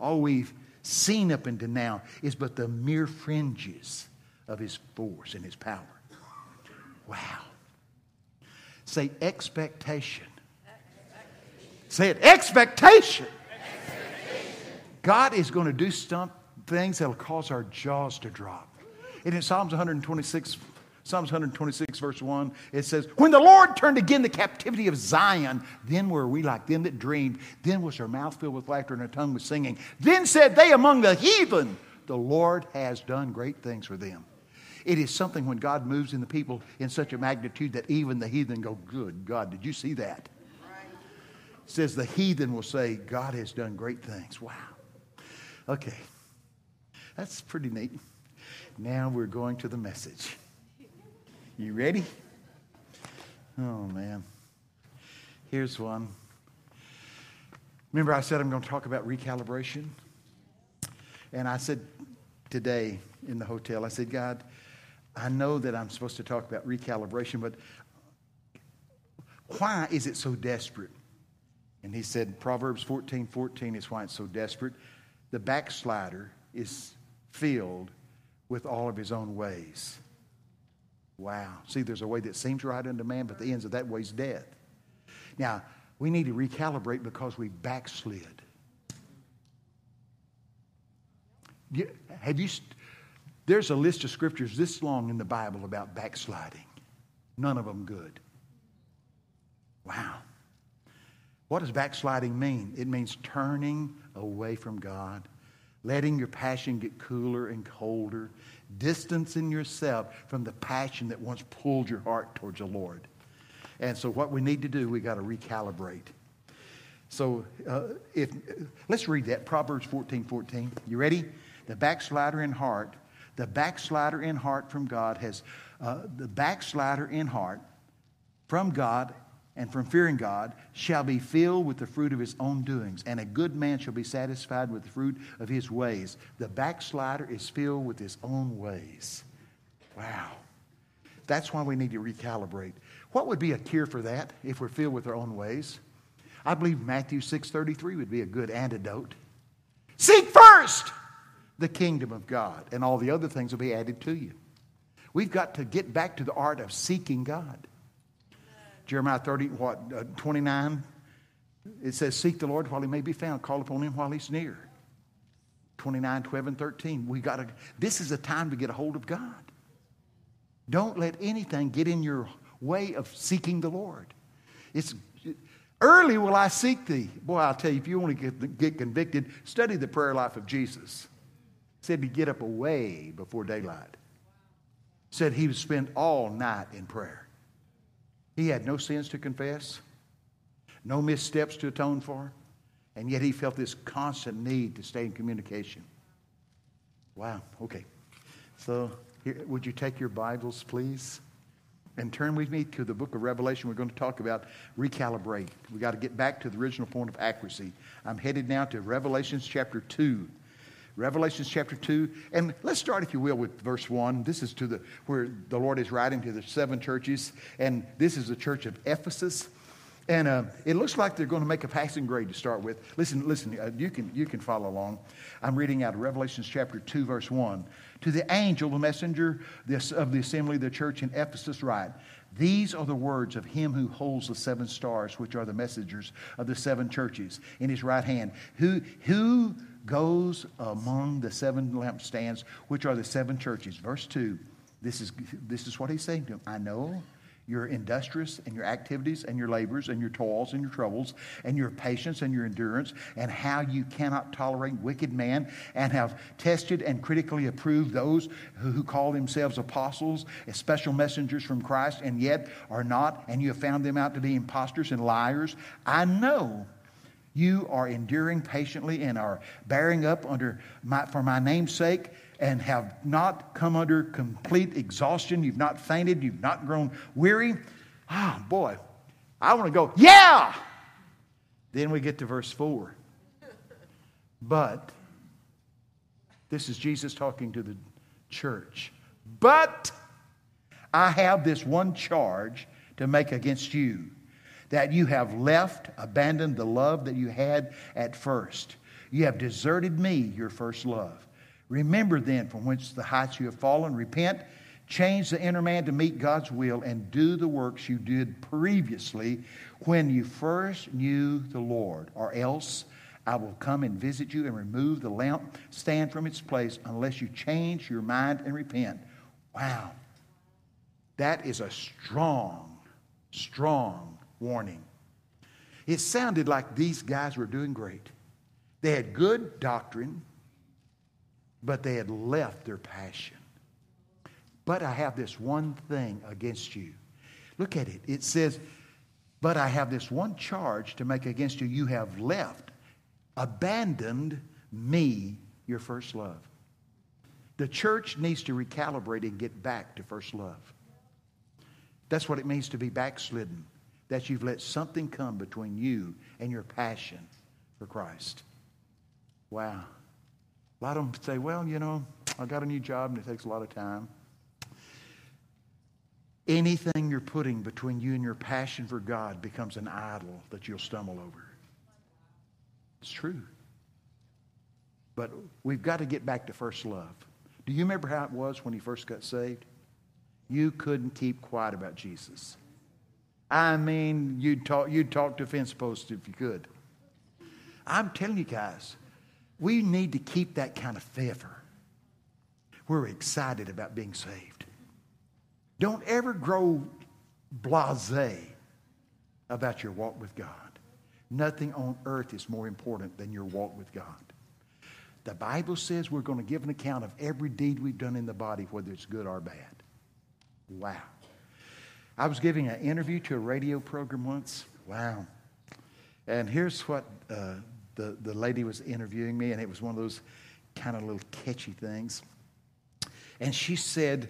All we've seen up until now is but the mere fringes of his force and his power. Wow. Say expectation. Say it expectation. expectation. God is going to do some things that will cause our jaws to drop. And in Psalms 126, Psalms 126, verse 1, it says, When the Lord turned again the captivity of Zion, then were we like them that dreamed. Then was our mouth filled with laughter and our tongue was singing. Then said they among the heathen, The Lord has done great things for them. It is something when God moves in the people in such a magnitude that even the heathen go, Good God, did you see that? says the heathen will say, God has done great things. Wow. Okay. That's pretty neat. Now we're going to the message. You ready? Oh, man. Here's one. Remember, I said I'm going to talk about recalibration? And I said today in the hotel, I said, God, I know that I'm supposed to talk about recalibration, but why is it so desperate? And he said, Proverbs 14 14 is why it's so desperate. The backslider is filled with all of his own ways. Wow. See, there's a way that seems right unto man, but the ends of that way is death. Now, we need to recalibrate because we backslid. Have you, there's a list of scriptures this long in the Bible about backsliding. None of them good. Wow. What does backsliding mean? It means turning away from God, letting your passion get cooler and colder, distancing yourself from the passion that once pulled your heart towards the Lord. And so, what we need to do, we got to recalibrate. So, uh, if let's read that Proverbs 14 14. You ready? The backslider in heart, the backslider in heart from God has, uh, the backslider in heart from God and from fearing God shall be filled with the fruit of his own doings, and a good man shall be satisfied with the fruit of his ways. The backslider is filled with his own ways. Wow. That's why we need to recalibrate. What would be a cure for that if we're filled with our own ways? I believe Matthew 6:33 would be a good antidote. Seek first the kingdom of God, and all the other things will be added to you. We've got to get back to the art of seeking God. Jeremiah 30, what, uh, 29, it says, Seek the Lord while he may be found, call upon him while he's near. 29, 12, and 13. We got to, this is a time to get a hold of God. Don't let anything get in your way of seeking the Lord. It's early will I seek thee. Boy, I'll tell you, if you want to get, get convicted, study the prayer life of Jesus. Said to get up away before daylight. Said he would spend all night in prayer. He had no sins to confess, no missteps to atone for, and yet he felt this constant need to stay in communication. Wow, okay. So, here, would you take your Bibles, please? And turn with me to the book of Revelation. We're going to talk about recalibrate. We've got to get back to the original point of accuracy. I'm headed now to Revelations chapter 2. Revelations chapter 2. And let's start, if you will, with verse 1. This is to the where the Lord is writing to the seven churches. And this is the church of Ephesus. And uh, it looks like they're going to make a passing grade to start with. Listen, listen, uh, you, can, you can follow along. I'm reading out of Revelations chapter 2, verse 1. To the angel, the messenger of the assembly of the church in Ephesus, write, These are the words of him who holds the seven stars, which are the messengers of the seven churches in his right hand, who, who goes among the seven lampstands, which are the seven churches. Verse 2, this is, this is what he's saying to them. I know your industrious and your activities and your labors and your toils and your troubles and your patience and your endurance and how you cannot tolerate wicked men and have tested and critically approved those who, call themselves apostles special messengers from Christ and yet are not and you have found them out to be impostors and liars. I know you are enduring patiently and are bearing up under my, for my name's sake and have not come under complete exhaustion. You've not fainted. You've not grown weary. Ah, oh, boy, I want to go, yeah! Then we get to verse 4. But, this is Jesus talking to the church. But I have this one charge to make against you that you have left, abandoned the love that you had at first. You have deserted me, your first love. Remember then from whence the heights you have fallen, repent, change the inner man to meet God's will, and do the works you did previously when you first knew the Lord, or else I will come and visit you and remove the lamp stand from its place unless you change your mind and repent. Wow. That is a strong, strong warning. It sounded like these guys were doing great. They had good doctrine, but they had left their passion. But I have this one thing against you. Look at it. It says, But I have this one charge to make against you. You have left, abandoned me, your first love. The church needs to recalibrate and get back to first love. That's what it means to be backslidden, that you've let something come between you and your passion for Christ. Wow. A lot of them say, well, you know, I got a new job and it takes a lot of time. Anything you're putting between you and your passion for God becomes an idol that you'll stumble over. It's true. But we've got to get back to first love. Do you remember how it was when he first got saved? You couldn't keep quiet about Jesus. I mean, you'd talk, you'd talk to fence posts if you could. I'm telling you guys, we need to keep that kind of fervor. We're excited about being saved. Don't ever grow blase about your walk with God. Nothing on earth is more important than your walk with God. The Bible says we're going to give an account of every deed we've done in the body, whether it's good or bad. Wow. I was giving an interview to a radio program once. Wow. And here's what uh, the, the lady was interviewing me, and it was one of those kind of little catchy things. And she said,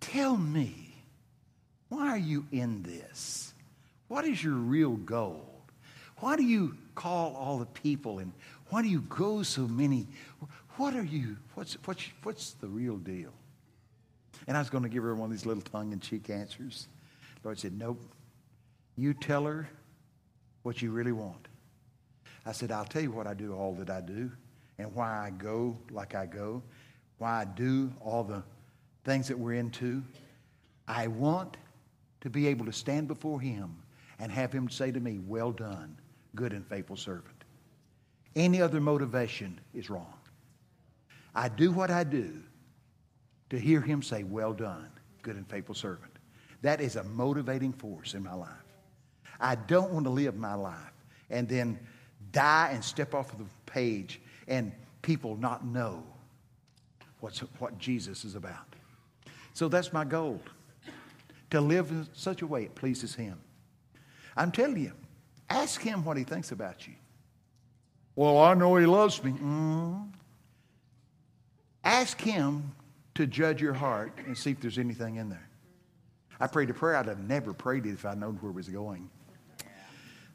Tell me, why are you in this? What is your real goal? Why do you call all the people and why do you go so many? What are you? What's, what's, what's the real deal? And I was going to give her one of these little tongue in cheek answers. The Lord said, Nope. You tell her what you really want. I said, I'll tell you what I do, all that I do, and why I go like I go, why I do all the things that we're into. I want to be able to stand before Him and have Him say to me, Well done, good and faithful servant. Any other motivation is wrong. I do what I do to hear Him say, Well done, good and faithful servant. That is a motivating force in my life. I don't want to live my life and then die and step off of the page and people not know what's, what Jesus is about. So that's my goal to live in such a way it pleases Him. I'm telling you, ask Him what He thinks about you. Well, I know He loves me. Mm. Ask Him to judge your heart and see if there's anything in there. I prayed a prayer I'd have never prayed it if I'd known where it was going.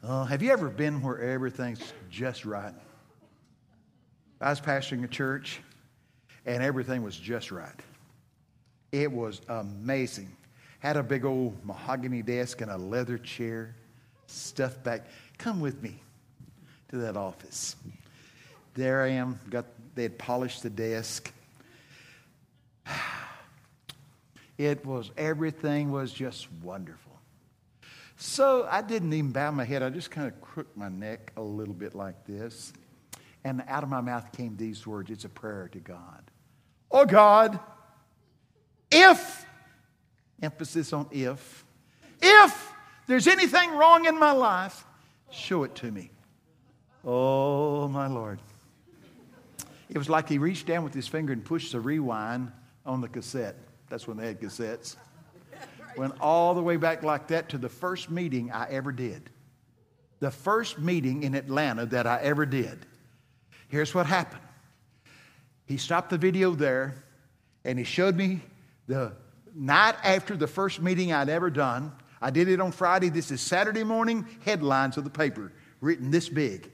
Uh, have you ever been where everything's just right? I was pastoring a church, and everything was just right. It was amazing. Had a big old mahogany desk and a leather chair, stuffed back. Come with me to that office. There I am. Got they had polished the desk. It was everything was just wonderful. So I didn't even bow my head. I just kind of crooked my neck a little bit like this. And out of my mouth came these words. It's a prayer to God. Oh God, if, emphasis on if, if there's anything wrong in my life, show it to me. Oh, my Lord. It was like he reached down with his finger and pushed the rewind on the cassette. That's when they had cassettes. Went all the way back like that to the first meeting I ever did. The first meeting in Atlanta that I ever did. Here's what happened. He stopped the video there and he showed me the night after the first meeting I'd ever done. I did it on Friday. This is Saturday morning headlines of the paper written this big.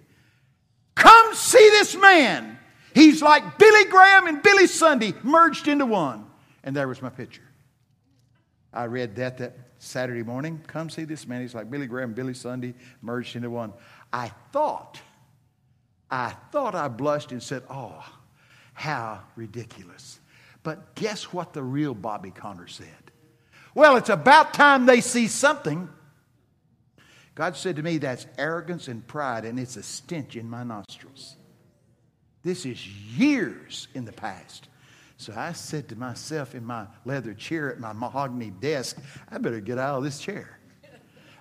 Come see this man. He's like Billy Graham and Billy Sunday merged into one. And there was my picture. I read that that Saturday morning. Come see this man. He's like Billy Graham, and Billy Sunday, merged into one. I thought, I thought I blushed and said, Oh, how ridiculous. But guess what the real Bobby Conner said? Well, it's about time they see something. God said to me, That's arrogance and pride, and it's a stench in my nostrils. This is years in the past. So I said to myself in my leather chair at my mahogany desk, I better get out of this chair.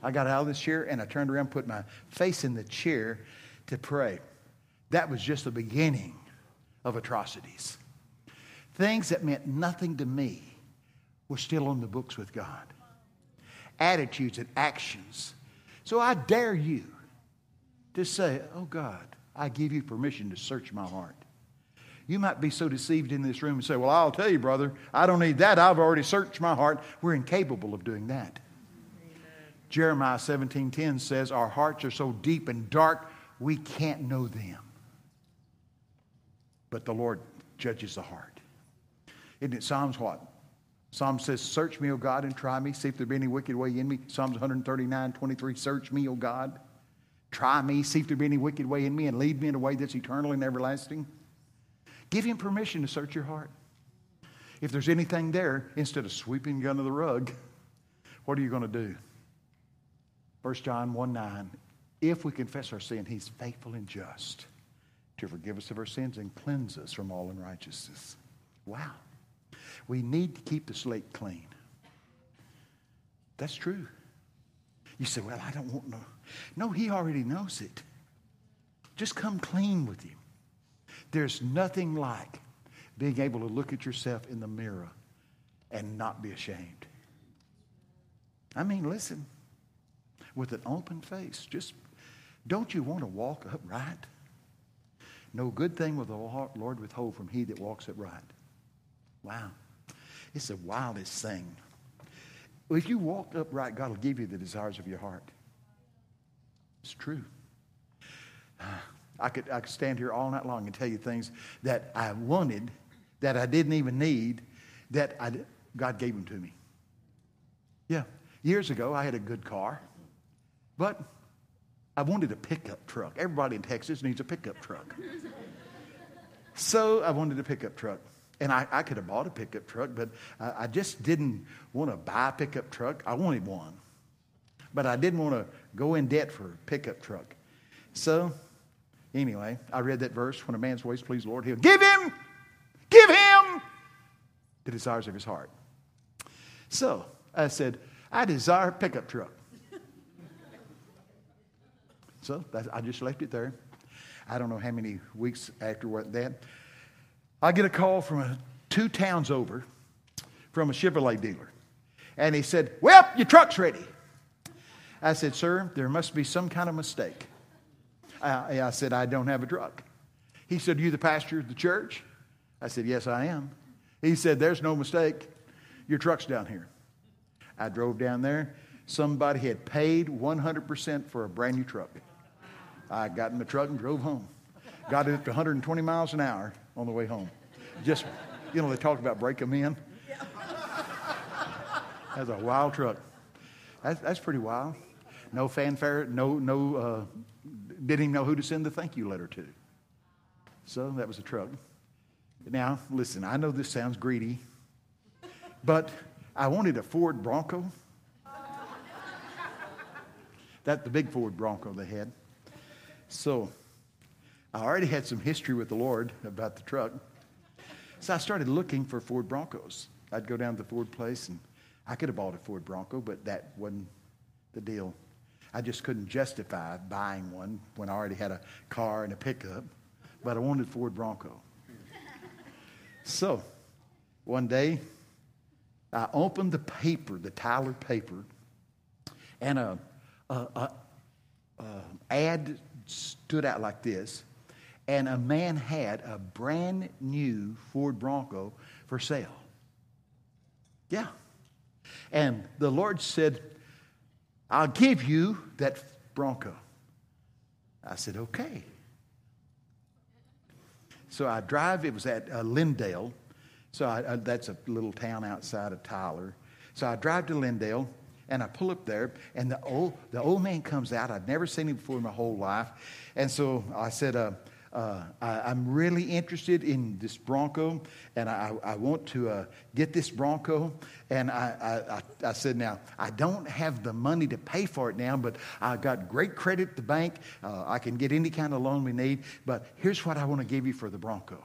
I got out of this chair and I turned around, put my face in the chair to pray. That was just the beginning of atrocities. Things that meant nothing to me were still on the books with God. Attitudes and actions. So I dare you to say, Oh God, I give you permission to search my heart. You might be so deceived in this room and say, Well, I'll tell you, brother, I don't need that. I've already searched my heart. We're incapable of doing that. Amen. Jeremiah 17:10 says, Our hearts are so deep and dark, we can't know them. But the Lord judges the heart. Isn't it Psalms what? Psalm says, Search me, O God, and try me. See if there be any wicked way in me. Psalms 139, 23, Search me, O God. Try me, see if there be any wicked way in me, and lead me in a way that's eternal and everlasting. Give him permission to search your heart. If there's anything there, instead of sweeping you under the rug, what are you going to do? 1 John 1 9. If we confess our sin, he's faithful and just to forgive us of our sins and cleanse us from all unrighteousness. Wow. We need to keep the slate clean. That's true. You say, Well, I don't want no. No, he already knows it. Just come clean with him. There's nothing like being able to look at yourself in the mirror and not be ashamed. I mean, listen, with an open face, just don't you want to walk upright? No good thing will the Lord withhold from he that walks upright. Wow. It's the wildest thing. If you walk upright, God will give you the desires of your heart. It's true. I could, I could stand here all night long and tell you things that I wanted, that I didn't even need, that I, God gave them to me. Yeah. Years ago, I had a good car, but I wanted a pickup truck. Everybody in Texas needs a pickup truck. so I wanted a pickup truck. And I, I could have bought a pickup truck, but I, I just didn't want to buy a pickup truck. I wanted one. But I didn't want to go in debt for a pickup truck. So Anyway, I read that verse when a man's ways please Lord, he'll give him, give him the desires of his heart. So I said, I desire a pickup truck. so I just left it there. I don't know how many weeks after that. I get a call from a, two towns over from a Chevrolet dealer. And he said, Well, your truck's ready. I said, Sir, there must be some kind of mistake. I, I said, I don't have a truck. He said, You the pastor of the church? I said, Yes, I am. He said, There's no mistake. Your truck's down here. I drove down there. Somebody had paid 100% for a brand new truck. I got in the truck and drove home. Got it up to 120 miles an hour on the way home. Just, you know, they talk about break them in. That's a wild truck. That's, that's pretty wild. No fanfare, no, no uh, didn't even know who to send the thank you letter to. So that was a truck. Now, listen, I know this sounds greedy, but I wanted a Ford Bronco. That the big Ford Bronco they had. So I already had some history with the Lord about the truck. So I started looking for Ford Broncos. I'd go down to the Ford place and I could have bought a Ford Bronco, but that wasn't the deal. I just couldn't justify buying one when I already had a car and a pickup, but I wanted Ford Bronco. So one day, I opened the paper, the Tyler paper, and a, a, a, a ad stood out like this, and a man had a brand new Ford Bronco for sale. Yeah. And the Lord said, I'll give you that Bronco. I said, okay. So I drive, it was at uh, Lindale. So I, uh, that's a little town outside of Tyler. So I drive to Lindale and I pull up there, and the old, the old man comes out. I'd never seen him before in my whole life. And so I said, uh, uh, I, am really interested in this Bronco, and I, I want to uh, get this Bronco. And I, I, I, said, Now, I don't have the money to pay for it now, but I got great credit at the bank. Uh, I can get any kind of loan we need, but here's what I want to give you for the Bronco.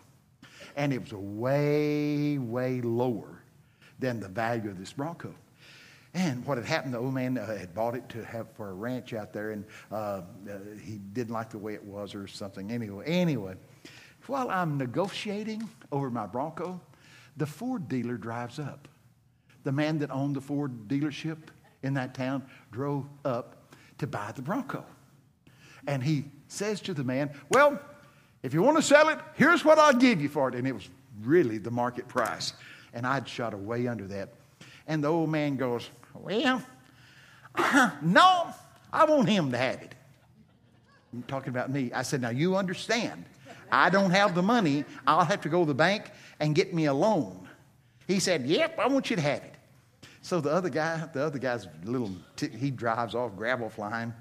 And it was way, way lower than the value of this Bronco. And what had happened, the old man had bought it to have for a ranch out there, and uh, he didn't like the way it was or something. Anyway, anyway, while I'm negotiating over my Bronco, the Ford dealer drives up. The man that owned the Ford dealership in that town drove up to buy the Bronco. And he says to the man, Well, If you want to sell it, here's what I'll give you for it. And it was really the market price. And I'd shot away under that. And the old man goes, Well, uh-huh, no, I want him to have it. I'm talking about me. I said, Now you understand. I don't have the money. I'll have to go to the bank and get me a loan. He said, Yep, I want you to have it. So the other guy, the other guy's little, t- he drives off gravel flying.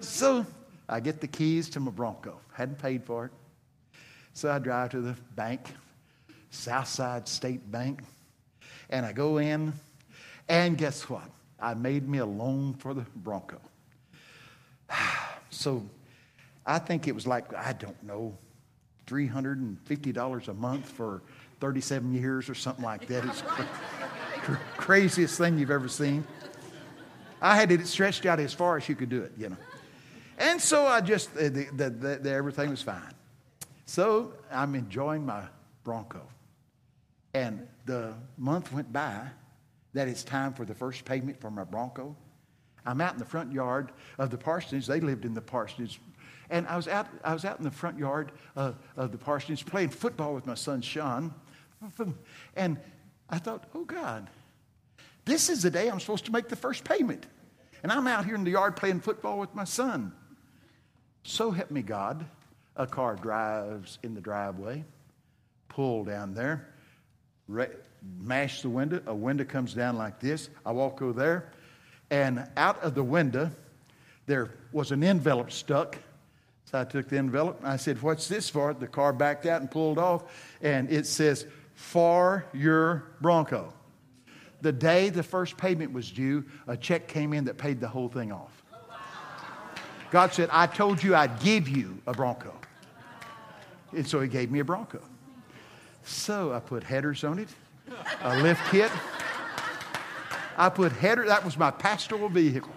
So I get the keys to my Bronco. Hadn't paid for it. So I drive to the bank, Southside State Bank, and I go in, and guess what? I made me a loan for the Bronco. So I think it was like, I don't know, $350 a month for 37 years or something like that. It's cr- craziest thing you've ever seen. I had it stretched out as far as you could do it, you know. And so I just, the, the, the, everything was fine. So I'm enjoying my Bronco. And the month went by that it's time for the first payment for my Bronco. I'm out in the front yard of the parsonage. They lived in the parsonage. And I was out, I was out in the front yard uh, of the parsonage playing football with my son Sean. And I thought, oh God, this is the day I'm supposed to make the first payment. And I'm out here in the yard playing football with my son. So help me God. A car drives in the driveway, pull down there, re- mash the window. A window comes down like this. I walk over there, and out of the window, there was an envelope stuck. So I took the envelope and I said, What's this for? The car backed out and pulled off, and it says, For your Bronco. The day the first payment was due, a check came in that paid the whole thing off. God said, I told you I'd give you a Bronco. And so he gave me a Bronco. So I put headers on it, a lift kit. I put header, that was my pastoral vehicle.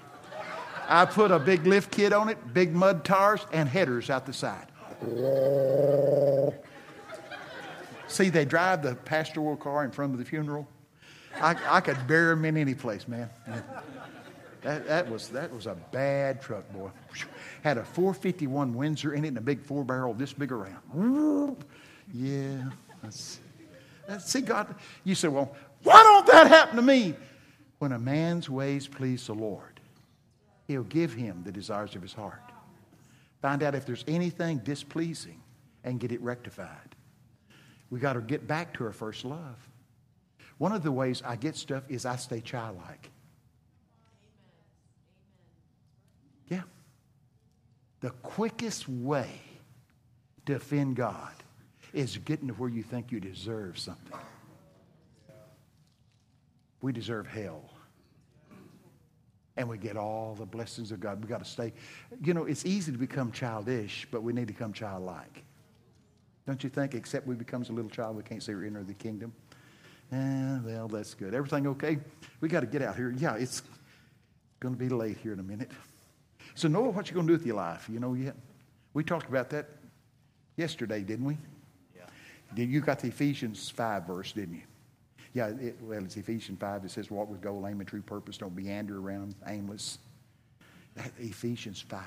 I put a big lift kit on it, big mud tires, and headers out the side. See, they drive the pastoral car in front of the funeral. I, I could bury them in any place, man. That, that, was, that was a bad truck, boy. Had a 451 Windsor in it and a big four barrel this big around. Yeah. That's, see, God, you say, well, why don't that happen to me? When a man's ways please the Lord, he'll give him the desires of his heart. Find out if there's anything displeasing and get it rectified. We got to get back to our first love. One of the ways I get stuff is I stay childlike. Yeah. The quickest way to offend God is getting to where you think you deserve something. We deserve hell. And we get all the blessings of God. We got to stay. You know, it's easy to become childish, but we need to become childlike. Don't you think? Except we becomes a little child, we can't say we enter the kingdom. Eh, well, that's good. Everything okay? We got to get out here. Yeah, it's going to be late here in a minute. So, Noah, what you going to do with your life? You know yet? We talked about that yesterday, didn't we? Yeah. You got the Ephesians 5 verse, didn't you? Yeah, it, well, it's Ephesians 5. It says, walk with goal, aim, and true purpose. Don't meander around aimless. That, Ephesians 5.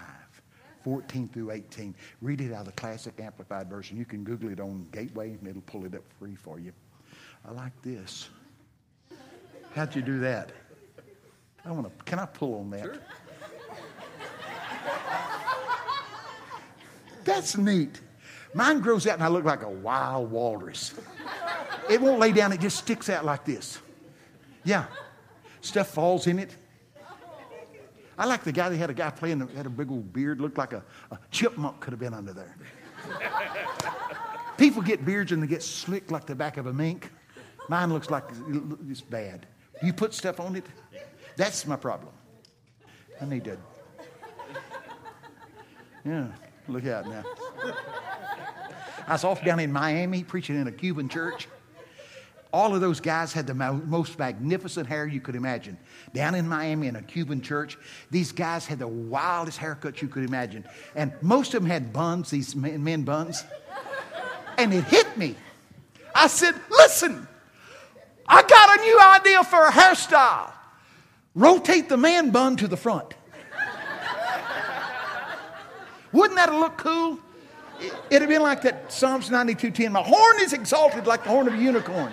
14 through 18. Read it out of the classic amplified version. You can Google it on Gateway and it'll pull it up free for you. I like this. How'd you do that? I want to. Can I pull on that? Sure. That's neat. Mine grows out and I look like a wild walrus. It won't lay down, it just sticks out like this. Yeah. Stuff falls in it. I like the guy that had a guy playing, that had a big old beard, looked like a, a chipmunk could have been under there. People get beards and they get slick like the back of a mink. Mine looks like it's bad. You put stuff on it, that's my problem. I need to. Yeah, look out now. I was off down in Miami preaching in a Cuban church. All of those guys had the most magnificent hair you could imagine. Down in Miami in a Cuban church, these guys had the wildest haircuts you could imagine. And most of them had buns, these men buns. And it hit me. I said, Listen, I got a new idea for a hairstyle. Rotate the man bun to the front. Wouldn't that look cool? It'd have been like that Psalms 92.10. My horn is exalted like the horn of a unicorn.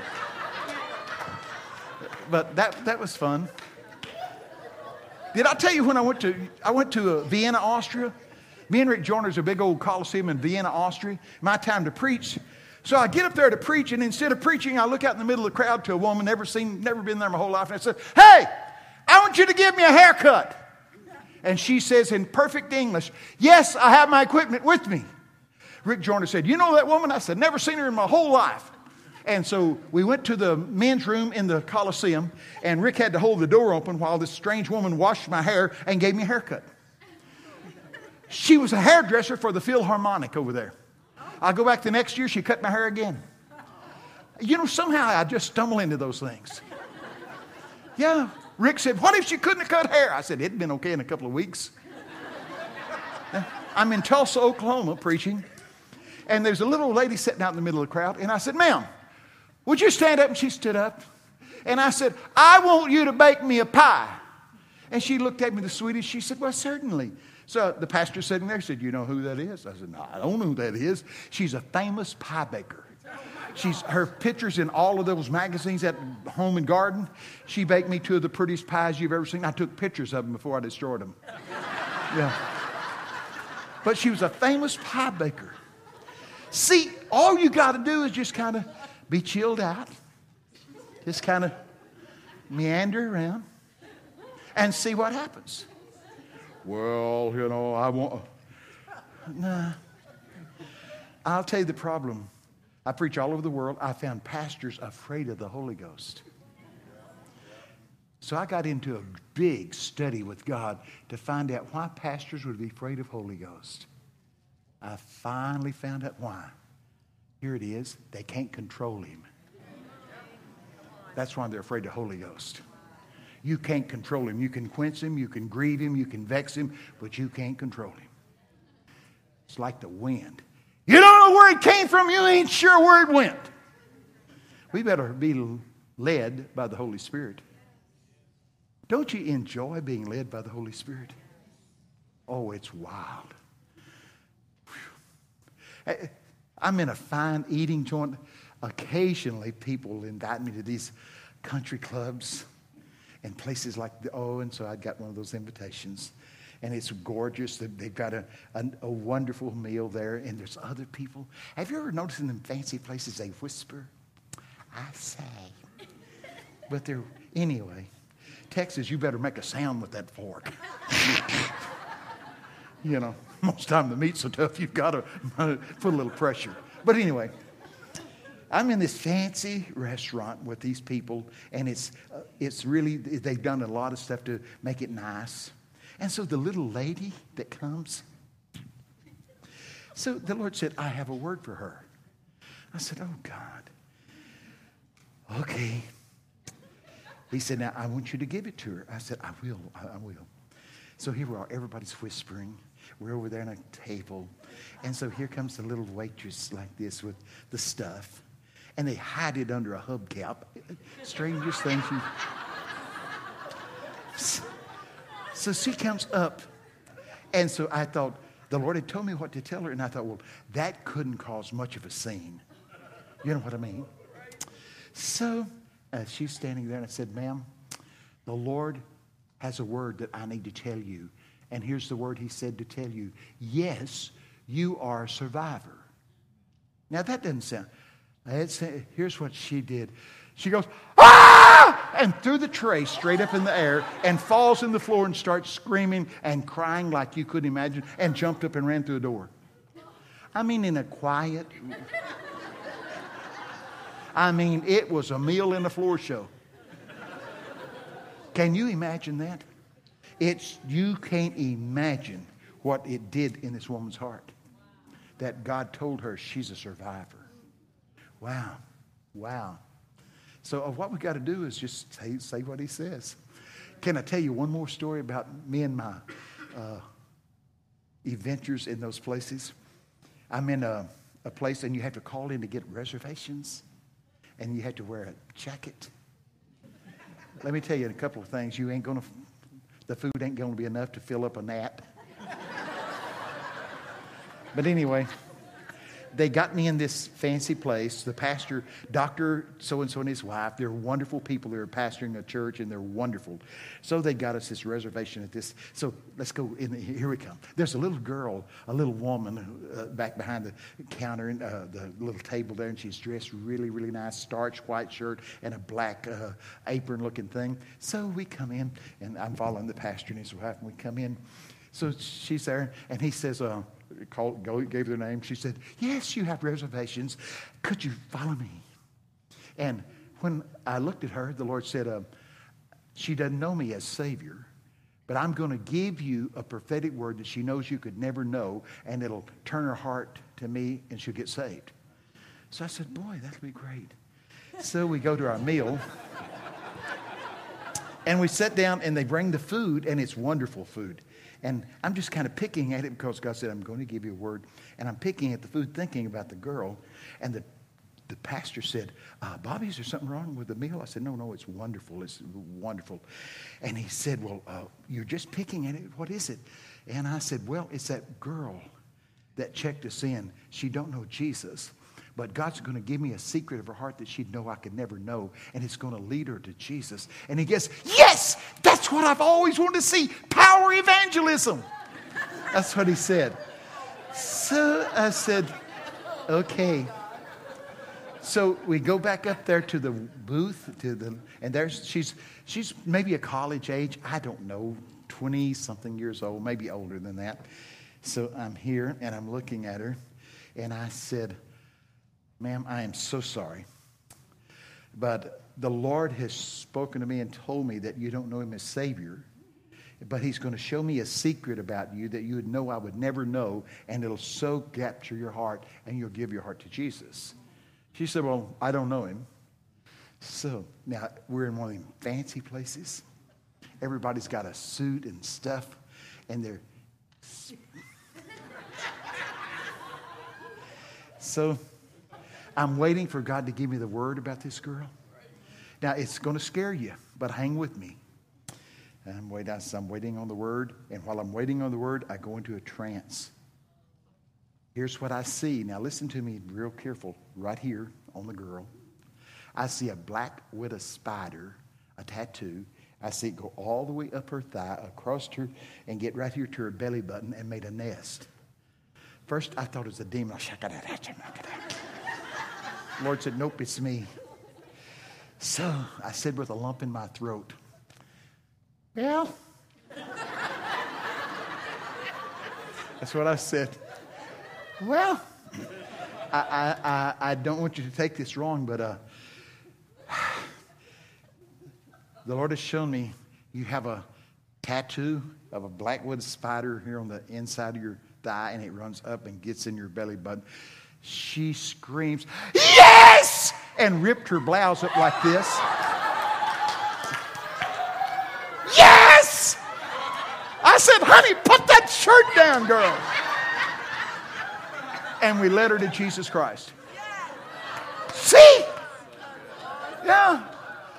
But that, that was fun. Did I tell you when I went to, I went to uh, Vienna, Austria? Me and Rick Joyner's a big old coliseum in Vienna, Austria. My time to preach. So I get up there to preach, and instead of preaching, I look out in the middle of the crowd to a woman, never seen, never been there my whole life, and I said, Hey, I want you to give me a haircut. And she says in perfect English, Yes, I have my equipment with me. Rick Joyner said, You know that woman? I said, Never seen her in my whole life. And so we went to the men's room in the Coliseum, and Rick had to hold the door open while this strange woman washed my hair and gave me a haircut. She was a hairdresser for the Philharmonic over there. I go back the next year, she cut my hair again. You know, somehow I just stumble into those things. Yeah. Rick said, What if she couldn't have cut hair? I said, It'd been okay in a couple of weeks. I'm in Tulsa, Oklahoma preaching, and there's a little lady sitting out in the middle of the crowd, and I said, Ma'am, would you stand up? And she stood up. And I said, I want you to bake me a pie. And she looked at me the sweetest. She said, Well, certainly. So the pastor sitting there said, You know who that is? I said, No, I don't know who that is. She's a famous pie baker. She's her pictures in all of those magazines at Home and Garden. She baked me two of the prettiest pies you've ever seen. I took pictures of them before I destroyed them. Yeah. But she was a famous pie baker. See, all you got to do is just kind of be chilled out, just kind of meander around and see what happens. Well, you know, I want. Nah. I'll tell you the problem. I preach all over the world. I found pastors afraid of the Holy Ghost. So I got into a big study with God to find out why pastors would be afraid of Holy Ghost. I finally found out why. Here it is. They can't control him. That's why they're afraid of the Holy Ghost. You can't control him. You can quench him, you can grieve him, you can vex him, but you can't control him. It's like the wind. You don't know where it came from, you ain't sure where it went. We better be led by the Holy Spirit. Don't you enjoy being led by the Holy Spirit? Oh, it's wild. Whew. I'm in a fine eating joint. Occasionally, people invite me to these country clubs and places like the, oh, and so I got one of those invitations. And it's gorgeous. They've got a, a, a wonderful meal there, and there's other people. Have you ever noticed in them fancy places they whisper? I say. But they're, anyway, Texas, you better make a sound with that fork. you know. Most time the meat's so tough you've got to put a little pressure. But anyway, I'm in this fancy restaurant with these people, and it's, uh, it's really, they've done a lot of stuff to make it nice. And so the little lady that comes, so the Lord said, I have a word for her. I said, Oh God. Okay. He said, Now I want you to give it to her. I said, I will. I will. So here we are. Everybody's whispering. We're over there on a table. And so here comes the little waitress like this with the stuff. And they hide it under a hubcap. Strangest thing. So she comes up. And so I thought, the Lord had told me what to tell her. And I thought, well, that couldn't cause much of a scene. You know what I mean? So uh, she's standing there, and I said, ma'am, the Lord has a word that I need to tell you. And here's the word he said to tell you yes, you are a survivor. Now, that doesn't sound. here's what she did. She goes, ah! And threw the tray straight up in the air and falls in the floor and starts screaming and crying like you couldn't imagine and jumped up and ran through the door. I mean, in a quiet. I mean, it was a meal in a floor show. Can you imagine that? It's, you can't imagine what it did in this woman's heart that God told her she's a survivor. Wow. Wow. So uh, what we got to do is just say, say what he says. Can I tell you one more story about me and my uh, adventures in those places? I'm in a, a place and you have to call in to get reservations and you have to wear a jacket. Let me tell you a couple of things. You ain't going to the food ain't going to be enough to fill up a gnat. but anyway, they got me in this fancy place. The pastor, Dr. So and so and his wife, they're wonderful people. They're pastoring a church and they're wonderful. So they got us this reservation at this. So let's go in. Here we come. There's a little girl, a little woman uh, back behind the counter, and uh, the little table there, and she's dressed really, really nice, starched white shirt and a black uh, apron looking thing. So we come in, and I'm following the pastor and his wife, and we come in. So she's there, and he says, uh, called, gave their name. She said, Yes, you have reservations. Could you follow me? And when I looked at her, the Lord said, uh, She doesn't know me as Savior, but I'm going to give you a prophetic word that she knows you could never know, and it'll turn her heart to me, and she'll get saved. So I said, Boy, that'll be great. So we go to our meal. And we sit down and they bring the food, and it's wonderful food. And I'm just kind of picking at it because God said, I'm going to give you a word. And I'm picking at the food, thinking about the girl. And the, the pastor said, uh, Bobby, is there something wrong with the meal? I said, No, no, it's wonderful. It's wonderful. And he said, Well, uh, you're just picking at it. What is it? And I said, Well, it's that girl that checked us in. She don't know Jesus. But God's going to give me a secret of her heart that she'd know I could never know, and it's going to lead her to Jesus. And he goes, Yes, that's what I've always wanted to see power evangelism. That's what he said. So I said, Okay. So we go back up there to the booth, to the, and there's she's she's maybe a college age, I don't know, 20 something years old, maybe older than that. So I'm here and I'm looking at her, and I said, Ma'am, I am so sorry. But the Lord has spoken to me and told me that you don't know him as Savior. But he's going to show me a secret about you that you would know I would never know, and it'll so capture your heart, and you'll give your heart to Jesus. She said, Well, I don't know him. So now we're in one of them fancy places. Everybody's got a suit and stuff, and they're. so I'm waiting for God to give me the word about this girl. Now, it's going to scare you, but hang with me. I'm waiting, I'm waiting on the word, and while I'm waiting on the word, I go into a trance. Here's what I see. Now, listen to me real careful, right here on the girl. I see a black widow spider, a tattoo. I see it go all the way up her thigh, across her, and get right here to her belly button and made a nest. First, I thought it was a demon. Lord said, Nope, it's me. So I said with a lump in my throat, Well, that's what I said. Well, I, I, I, I, don't want you to take this wrong, but uh, the Lord has shown me you have a tattoo of a black widow spider here on the inside of your thigh, and it runs up and gets in your belly button she screams, Yes! and ripped her blouse up like this. Yes! I said, Honey, put that shirt down, girl. And we led her to Jesus Christ. See? Yeah.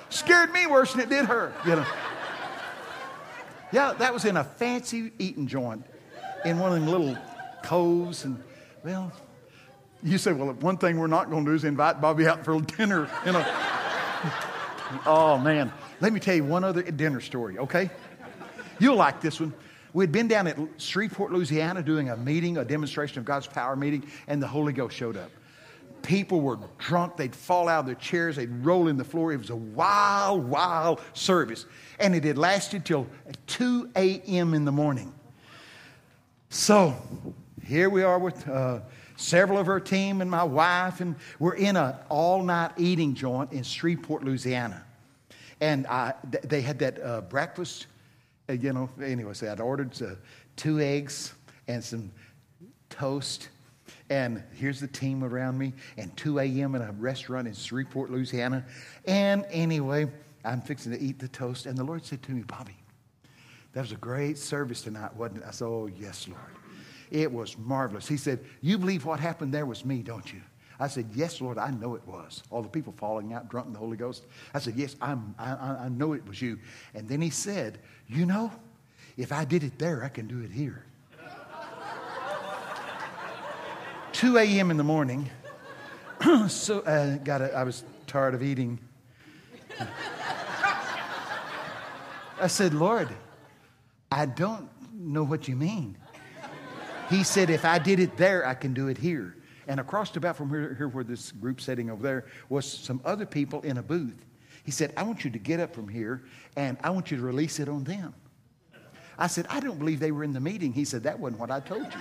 Scared me worse than it did her, you know. Yeah, that was in a fancy eating joint in one of them little coves, and well, you say, well, one thing we're not going to do is invite Bobby out for dinner. You know. oh, man. Let me tell you one other dinner story, okay? You'll like this one. We'd been down at Shreveport, Louisiana, doing a meeting, a demonstration of God's power meeting, and the Holy Ghost showed up. People were drunk. They'd fall out of their chairs. They'd roll in the floor. It was a wild, wild service. And it had lasted till 2 a.m. in the morning. So here we are with uh, several of her team and my wife, and we're in an all night eating joint in Shreveport, Louisiana. And I, they had that uh, breakfast, uh, you know, anyway, so I'd ordered uh, two eggs and some toast. And here's the team around me, and 2 a.m. in a restaurant in Shreveport, Louisiana. And anyway, I'm fixing to eat the toast, and the Lord said to me, Bobby, that was a great service tonight, wasn't it? I said, Oh, yes, Lord. It was marvelous. He said, You believe what happened there was me, don't you? I said, Yes, Lord, I know it was. All the people falling out drunk in the Holy Ghost. I said, Yes, I'm, I, I know it was you. And then he said, You know, if I did it there, I can do it here. 2 a.m. in the morning. so uh, got I was tired of eating. I said, Lord, I don't know what you mean. He said, if I did it there, I can do it here. And across about from here, here where this group sitting over there was some other people in a booth. He said, I want you to get up from here and I want you to release it on them. I said, I don't believe they were in the meeting. He said, That wasn't what I told you.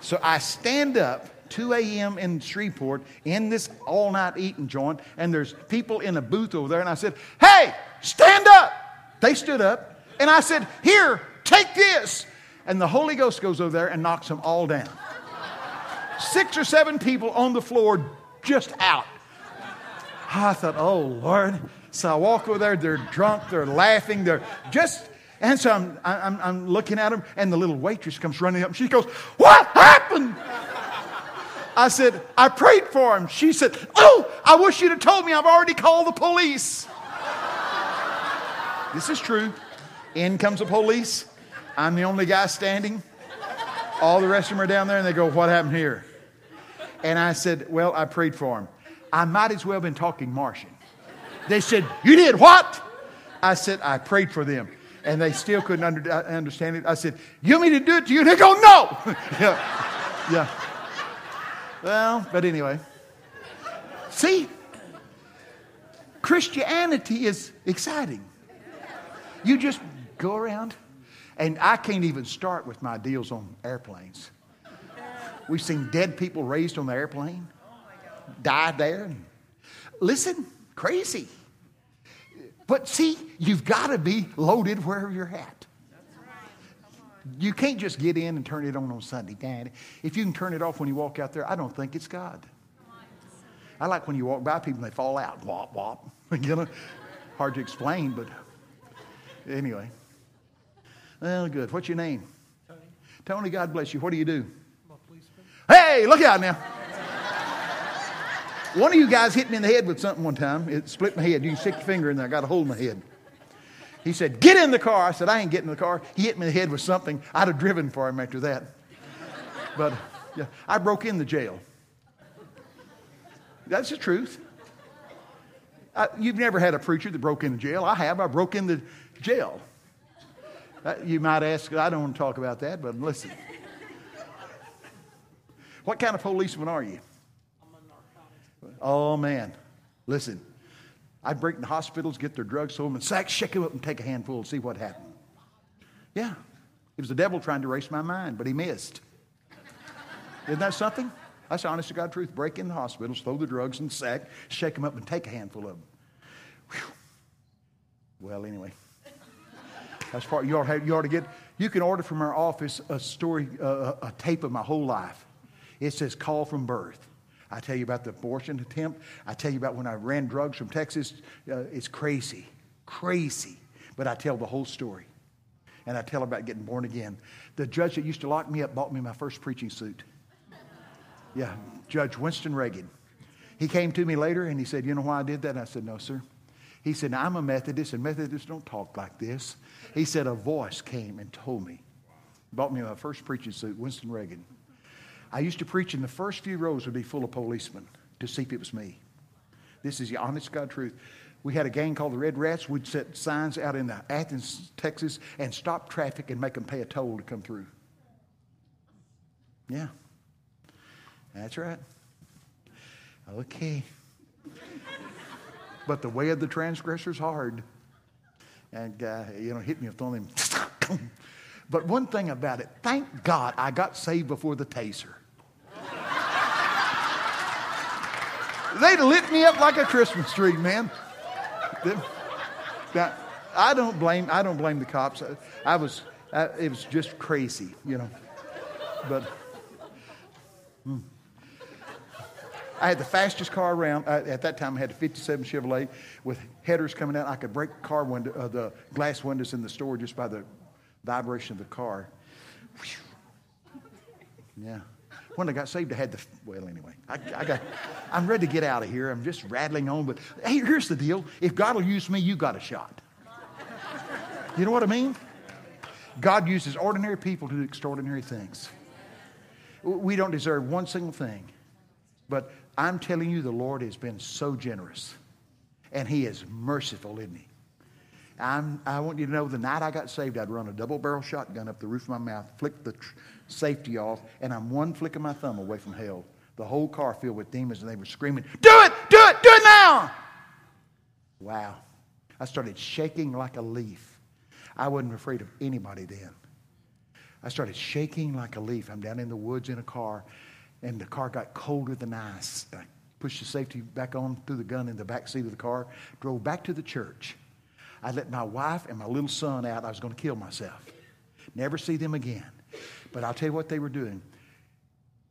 so I stand up 2 a.m. in Shreveport in this all night eating joint, and there's people in a booth over there, and I said, Hey, stand up. They stood up, and I said, Here, take this. And the Holy Ghost goes over there and knocks them all down. Six or seven people on the floor just out. I thought, Oh, Lord. So I walk over there, they're drunk, they're laughing, they're just and so I'm, I'm, I'm, looking at them, and the little waitress comes running up, and she goes, What happened? I said, I prayed for him. She said, Oh, I wish you'd have told me I've already called the police. this is true. In comes the police. I'm the only guy standing. All the rest of them are down there, and they go, What happened here? And I said, Well, I prayed for him. I might as well have been talking Martian. They said, You did what? I said, I prayed for them. And they still couldn't under, uh, understand it. I said, You want me to do it to you? They go, No. yeah. Yeah. Well, but anyway. See, Christianity is exciting. You just go around, and I can't even start with my deals on airplanes. We've seen dead people raised on the airplane, died there. Listen, crazy. But see, you've got to be loaded wherever you're at. You can't just get in and turn it on on Sunday, Dad. If you can turn it off when you walk out there, I don't think it's God. I like when you walk by people and they fall out, wop, wop. you know, hard to explain, but anyway. Well, good. What's your name? Tony. Tony, God bless you. What do you do? I'm a policeman. Hey, look out now. one of you guys hit me in the head with something one time. It split my head. You can stick your finger in there. I got a hole in my head. He said, Get in the car. I said, I ain't getting in the car. He hit me in the head with something. I'd have driven for him after that. But yeah, I broke in the jail. That's the truth. I, you've never had a preacher that broke into jail. I have. I broke into jail. Uh, you might ask, I don't want to talk about that, but listen. What kind of policeman are you? Oh, man. Listen, I'd break into hospitals, get their drugs sold, in sacks, shake them up and take a handful and see what happened. Yeah. It was the devil trying to erase my mind, but he missed. Isn't that something? That's honest to God truth. Break in the hospitals, throw the drugs in the sack, shake them up, and take a handful of them. Whew. Well, anyway. That's part you ought, have, you ought to get. You can order from our office a story, uh, a tape of my whole life. It says "Call from Birth." I tell you about the abortion attempt. I tell you about when I ran drugs from Texas. Uh, it's crazy, crazy. But I tell the whole story. And I tell about getting born again. The judge that used to lock me up bought me my first preaching suit. Yeah, Judge Winston Reagan. He came to me later and he said, You know why I did that? And I said, No, sir. He said, I'm a Methodist, and Methodists don't talk like this. He said, A voice came and told me. Bought me my first preaching suit, Winston Reagan. I used to preach, and the first few rows would be full of policemen to see if it was me. This is the honest God truth. We had a gang called the Red Rats. We'd set signs out in Athens, Texas, and stop traffic and make them pay a toll to come through. Yeah, that's right. Okay. but the way of the transgressor is hard. And, uh, you know, hit me with one of them. but one thing about it, thank God I got saved before the taser. They lit me up like a Christmas tree, man. Now, I don't blame. I don't blame the cops. I, I was. I, it was just crazy, you know. But hmm. I had the fastest car around. At that time, I had a '57 Chevrolet with headers coming out. I could break car window, uh, the glass windows in the store just by the vibration of the car. Yeah. When I got saved, I had the, well, anyway, I, I got, I'm ready to get out of here. I'm just rattling on, but hey, here's the deal. If God will use me, you got a shot. You know what I mean? God uses ordinary people to do extraordinary things. We don't deserve one single thing. But I'm telling you, the Lord has been so generous. And He is merciful, isn't He? I'm, i want you to know the night I got saved, I'd run a double barrel shotgun up the roof of my mouth, flick the tr- safety off, and I'm one flick of my thumb away from hell. The whole car filled with demons, and they were screaming, Do it! Do it! Do it now! Wow. I started shaking like a leaf. I wasn't afraid of anybody then. I started shaking like a leaf. I'm down in the woods in a car, and the car got colder than ice. I pushed the safety back on, threw the gun in the back seat of the car, drove back to the church. I let my wife and my little son out. I was going to kill myself. Never see them again. But I'll tell you what they were doing.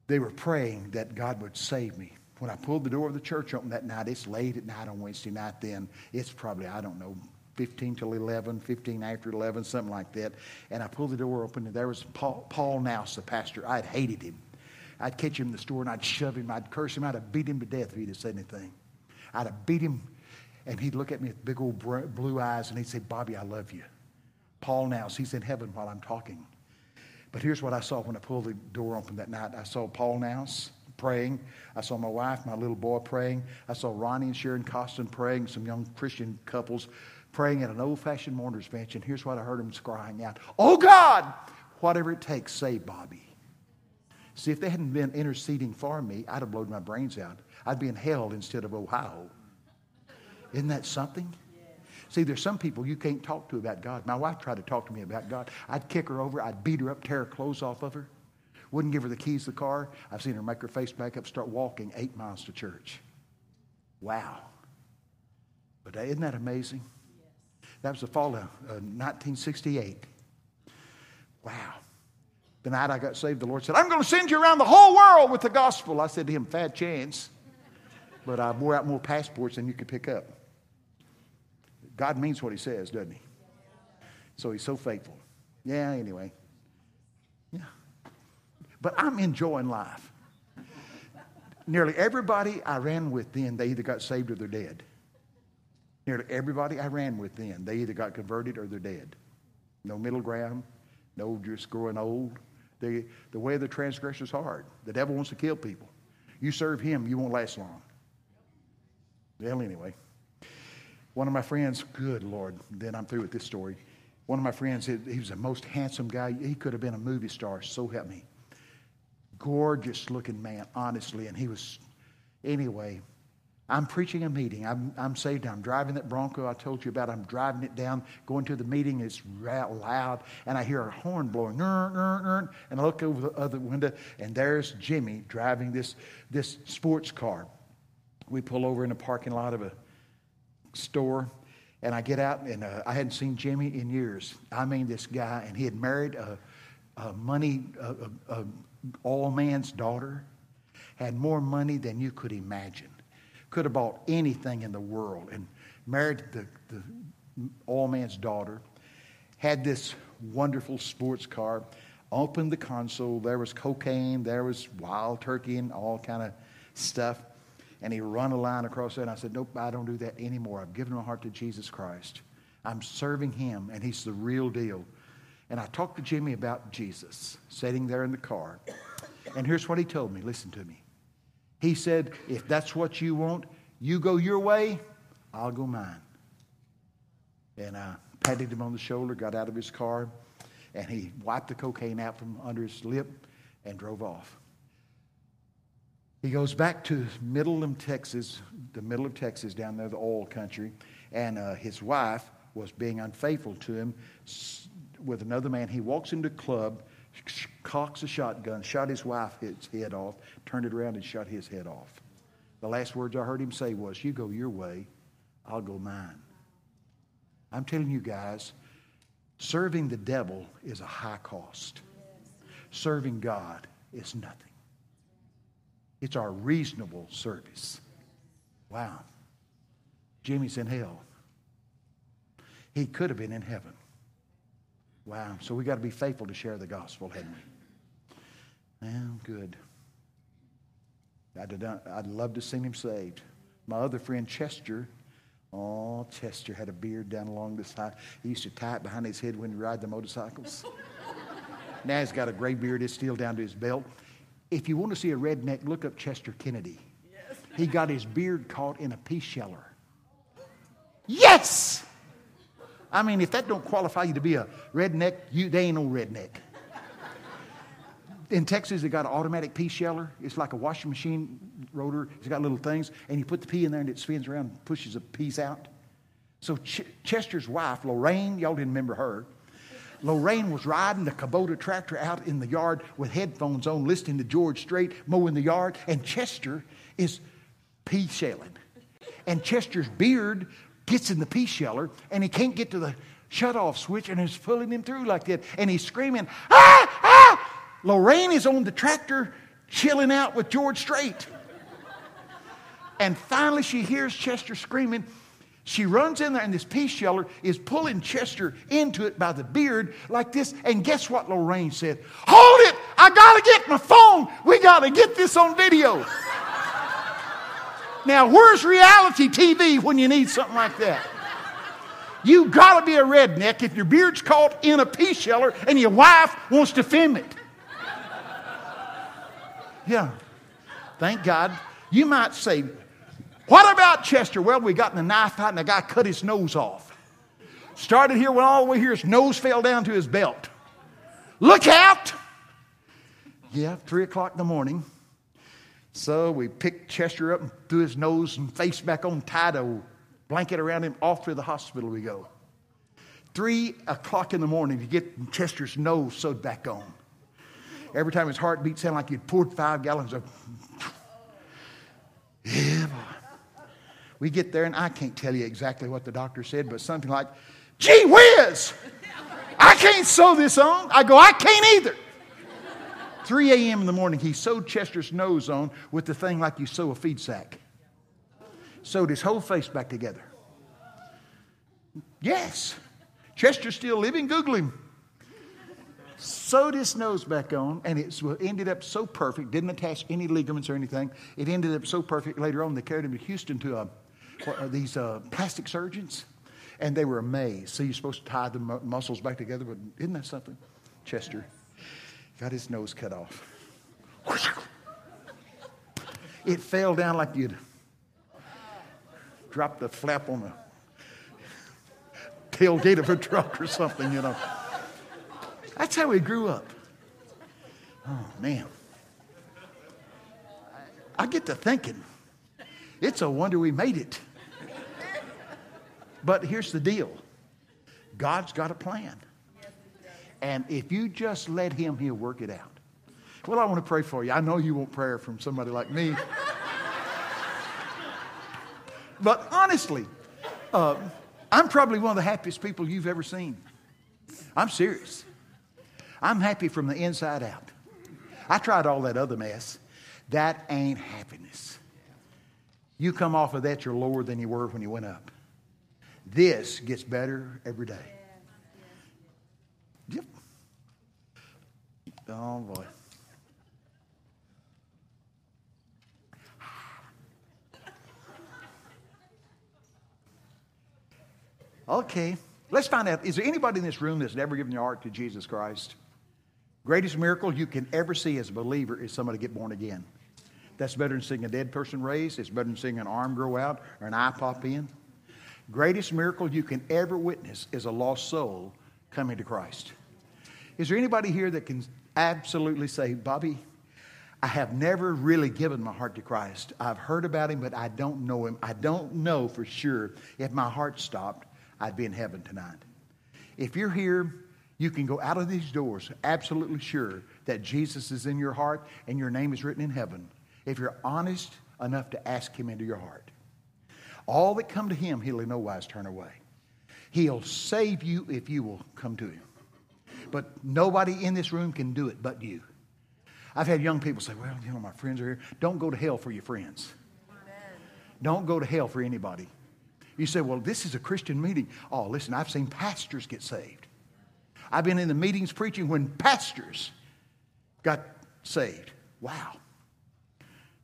They were praying that God would save me. When I pulled the door of the church open that night, it's late at night on Wednesday night then. It's probably, I don't know, 15 till 11, 15 after 11, something like that. And I pulled the door open, and there was Paul, Paul Nouse, the pastor. I had hated him. I'd catch him in the store, and I'd shove him. I'd curse him. I'd have beat him to death if he'd have said anything. I'd have beat him and he'd look at me with big old blue eyes and he'd say, Bobby, I love you. Paul Nouse, he's in heaven while I'm talking. But here's what I saw when I pulled the door open that night. I saw Paul Nouse praying. I saw my wife, my little boy praying. I saw Ronnie and Sharon Costin praying, some young Christian couples praying at an old fashioned mourner's bench. And here's what I heard them crying out Oh God, whatever it takes, save Bobby. See, if they hadn't been interceding for me, I'd have blown my brains out. I'd be in hell instead of Ohio. Isn't that something? See, there's some people you can't talk to about God. My wife tried to talk to me about God. I'd kick her over, I'd beat her up, tear her clothes off of her. Wouldn't give her the keys to the car. I've seen her make her face back up, start walking eight miles to church. Wow. But isn't that amazing? That was the fall of uh, 1968. Wow. The night I got saved, the Lord said, I'm going to send you around the whole world with the gospel. I said to him, Fat chance but I wore out more passports than you could pick up. God means what he says, doesn't he? So he's so faithful. Yeah, anyway. Yeah. But I'm enjoying life. Nearly everybody I ran with then, they either got saved or they're dead. Nearly everybody I ran with then, they either got converted or they're dead. No middle ground, no just growing old. The, the way of the transgressor is hard. The devil wants to kill people. You serve him, you won't last long. Well, anyway, one of my friends, good Lord, then I'm through with this story. One of my friends, he, was the most handsome guy. He could have been a movie star, so help me. Gorgeous looking man, honestly. And he was, anyway, I'm preaching a meeting. I'm, I'm saved. I'm driving that Bronco I told you about. I'm driving it down, going to the meeting. It's loud, and I hear a horn blowing. and I look over the other window, and there's Jimmy driving this, this sports car we pull over in a parking lot of a store, and I get out, and uh, I hadn't seen Jimmy in years. I mean, this guy, and he had married a, a money, a, a, a all man's daughter, had more money than you could imagine, could have bought anything in the world, and married the, the all man's daughter, had this wonderful sports car, opened the console, there was cocaine, there was wild turkey, and all kind of stuff and he run a line across there. And I said, Nope, I don't do that anymore. I've given my heart to Jesus Christ. I'm serving him, and he's the real deal. And I talked to Jimmy about Jesus, sitting there in the car. And here's what he told me listen to me. He said, If that's what you want, you go your way, I'll go mine. And I patted him on the shoulder, got out of his car, and he wiped the cocaine out from under his lip and drove off. He goes back to middle of Texas, the middle of Texas down there, the oil country, and uh, his wife was being unfaithful to him with another man. He walks into the club, cocks a shotgun, shot his wife's head off, turned it around and shot his head off. The last words I heard him say was, You go your way, I'll go mine. I'm telling you guys, serving the devil is a high cost. Serving God is nothing. It's our reasonable service. Wow. Jimmy's in hell. He could have been in heaven. Wow. So we got to be faithful to share the gospel, hadn't we? Well, good. I'd, I'd love to see him saved. My other friend Chester, oh, Chester had a beard down along the side. He used to tie it behind his head when he ride the motorcycles. now he's got a gray beard. It's still down to his belt. If you want to see a redneck, look up Chester Kennedy. Yes. He got his beard caught in a pea sheller. Yes! I mean, if that don't qualify you to be a redneck, you, they ain't no redneck. In Texas, they got an automatic pea sheller. It's like a washing machine rotor. It's got little things, and you put the pea in there, and it spins around and pushes the peas out. So Ch- Chester's wife, Lorraine, y'all didn't remember her. Lorraine was riding the Kubota tractor out in the yard with headphones on, listening to George Strait mowing the yard, and Chester is pea shelling. And Chester's beard gets in the pea sheller, and he can't get to the shut-off switch, and it's pulling him through like that. And he's screaming, ah, ah! Lorraine is on the tractor chilling out with George Strait. And finally, she hears Chester screaming, she runs in there, and this pea sheller is pulling Chester into it by the beard like this. And guess what Lorraine said? Hold it! I gotta get my phone. We gotta get this on video. Now, where's reality TV when you need something like that? You gotta be a redneck if your beard's caught in a pea sheller and your wife wants to film it. Yeah. Thank God. You might say, what about Chester? Well, we got in a knife fight and the guy cut his nose off. Started here, went all the way here, his nose fell down to his belt. Look out! Yeah, three o'clock in the morning. So we picked Chester up and threw his nose and face back on, tied a blanket around him, off to the hospital we go. Three o'clock in the morning to get Chester's nose sewed back on. Every time his heart beat, sounded like he'd poured five gallons of. Yeah, boy. We get there, and I can't tell you exactly what the doctor said, but something like, gee whiz, I can't sew this on. I go, I can't either. 3 a.m. in the morning, he sewed Chester's nose on with the thing like you sew a feed sack. Sewed his whole face back together. Yes, Chester's still living. Google him. Sewed his nose back on, and it ended up so perfect, didn't attach any ligaments or anything. It ended up so perfect later on, they carried him to Houston to a these uh, plastic surgeons, and they were amazed. So you're supposed to tie the mu- muscles back together, but isn't that something? Chester got his nose cut off. It fell down like you'd drop the flap on the tailgate of a truck or something, you know. That's how we grew up. Oh, man. I get to thinking, it's a wonder we made it. But here's the deal God's got a plan. And if you just let Him, He'll work it out. Well, I want to pray for you. I know you want prayer from somebody like me. but honestly, uh, I'm probably one of the happiest people you've ever seen. I'm serious. I'm happy from the inside out. I tried all that other mess. That ain't happiness. You come off of that, you're lower than you were when you went up. This gets better every day. Oh, boy. Okay, let's find out. Is there anybody in this room that's never given their heart to Jesus Christ? Greatest miracle you can ever see as a believer is somebody get born again. That's better than seeing a dead person raised. It's better than seeing an arm grow out or an eye pop in. Greatest miracle you can ever witness is a lost soul coming to Christ. Is there anybody here that can absolutely say, Bobby, I have never really given my heart to Christ. I've heard about him, but I don't know him. I don't know for sure if my heart stopped, I'd be in heaven tonight. If you're here, you can go out of these doors absolutely sure that Jesus is in your heart and your name is written in heaven. If you're honest enough to ask him into your heart. All that come to him, he'll in no wise turn away. He'll save you if you will come to him. But nobody in this room can do it but you. I've had young people say, well, you know, my friends are here. Don't go to hell for your friends. Amen. Don't go to hell for anybody. You say, well, this is a Christian meeting. Oh, listen, I've seen pastors get saved. I've been in the meetings preaching when pastors got saved. Wow.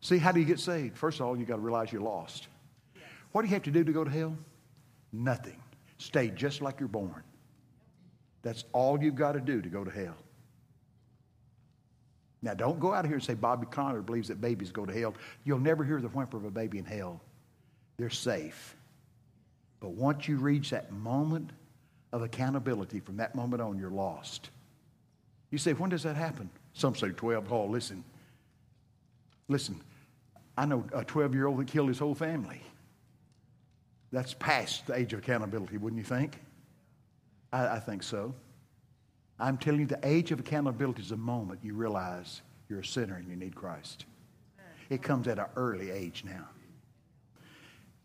See, how do you get saved? First of all, you got to realize you're lost. What do you have to do to go to hell? Nothing. Stay just like you're born. That's all you've got to do to go to hell. Now, don't go out here and say Bobby Conner believes that babies go to hell. You'll never hear the whimper of a baby in hell. They're safe. But once you reach that moment of accountability, from that moment on, you're lost. You say, when does that happen? Some say 12. Oh, listen. Listen, I know a 12 year old that killed his whole family. That's past the age of accountability, wouldn't you think? I, I think so. I'm telling you, the age of accountability is the moment you realize you're a sinner and you need Christ. It comes at an early age now.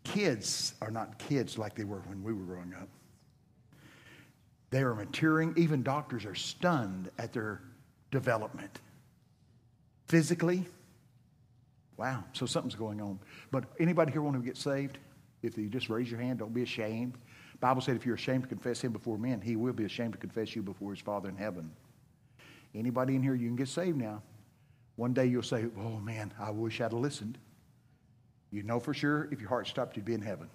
Kids are not kids like they were when we were growing up. They are maturing. Even doctors are stunned at their development. Physically, wow, so something's going on. But anybody here want to get saved? If you just raise your hand, don't be ashamed. Bible said if you're ashamed to confess him before men, he will be ashamed to confess you before his Father in heaven. Anybody in here, you can get saved now. One day you'll say, Oh man, I wish I'd have listened. You know for sure if your heart stopped, you'd be in heaven.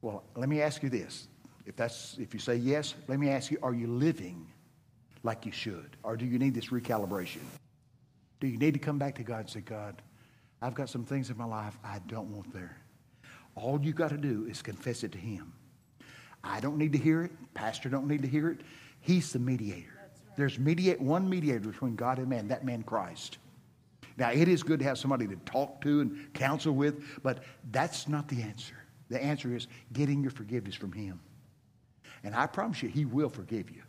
Well, let me ask you this. If that's if you say yes, let me ask you, are you living like you should? Or do you need this recalibration? Do you need to come back to God and say, God, I've got some things in my life I don't want there. All you got to do is confess it to him. I don't need to hear it. Pastor don't need to hear it. He's the mediator. Right. There's mediate, one mediator between God and man, that man Christ. Now, it is good to have somebody to talk to and counsel with, but that's not the answer. The answer is getting your forgiveness from Him. And I promise you, He will forgive you,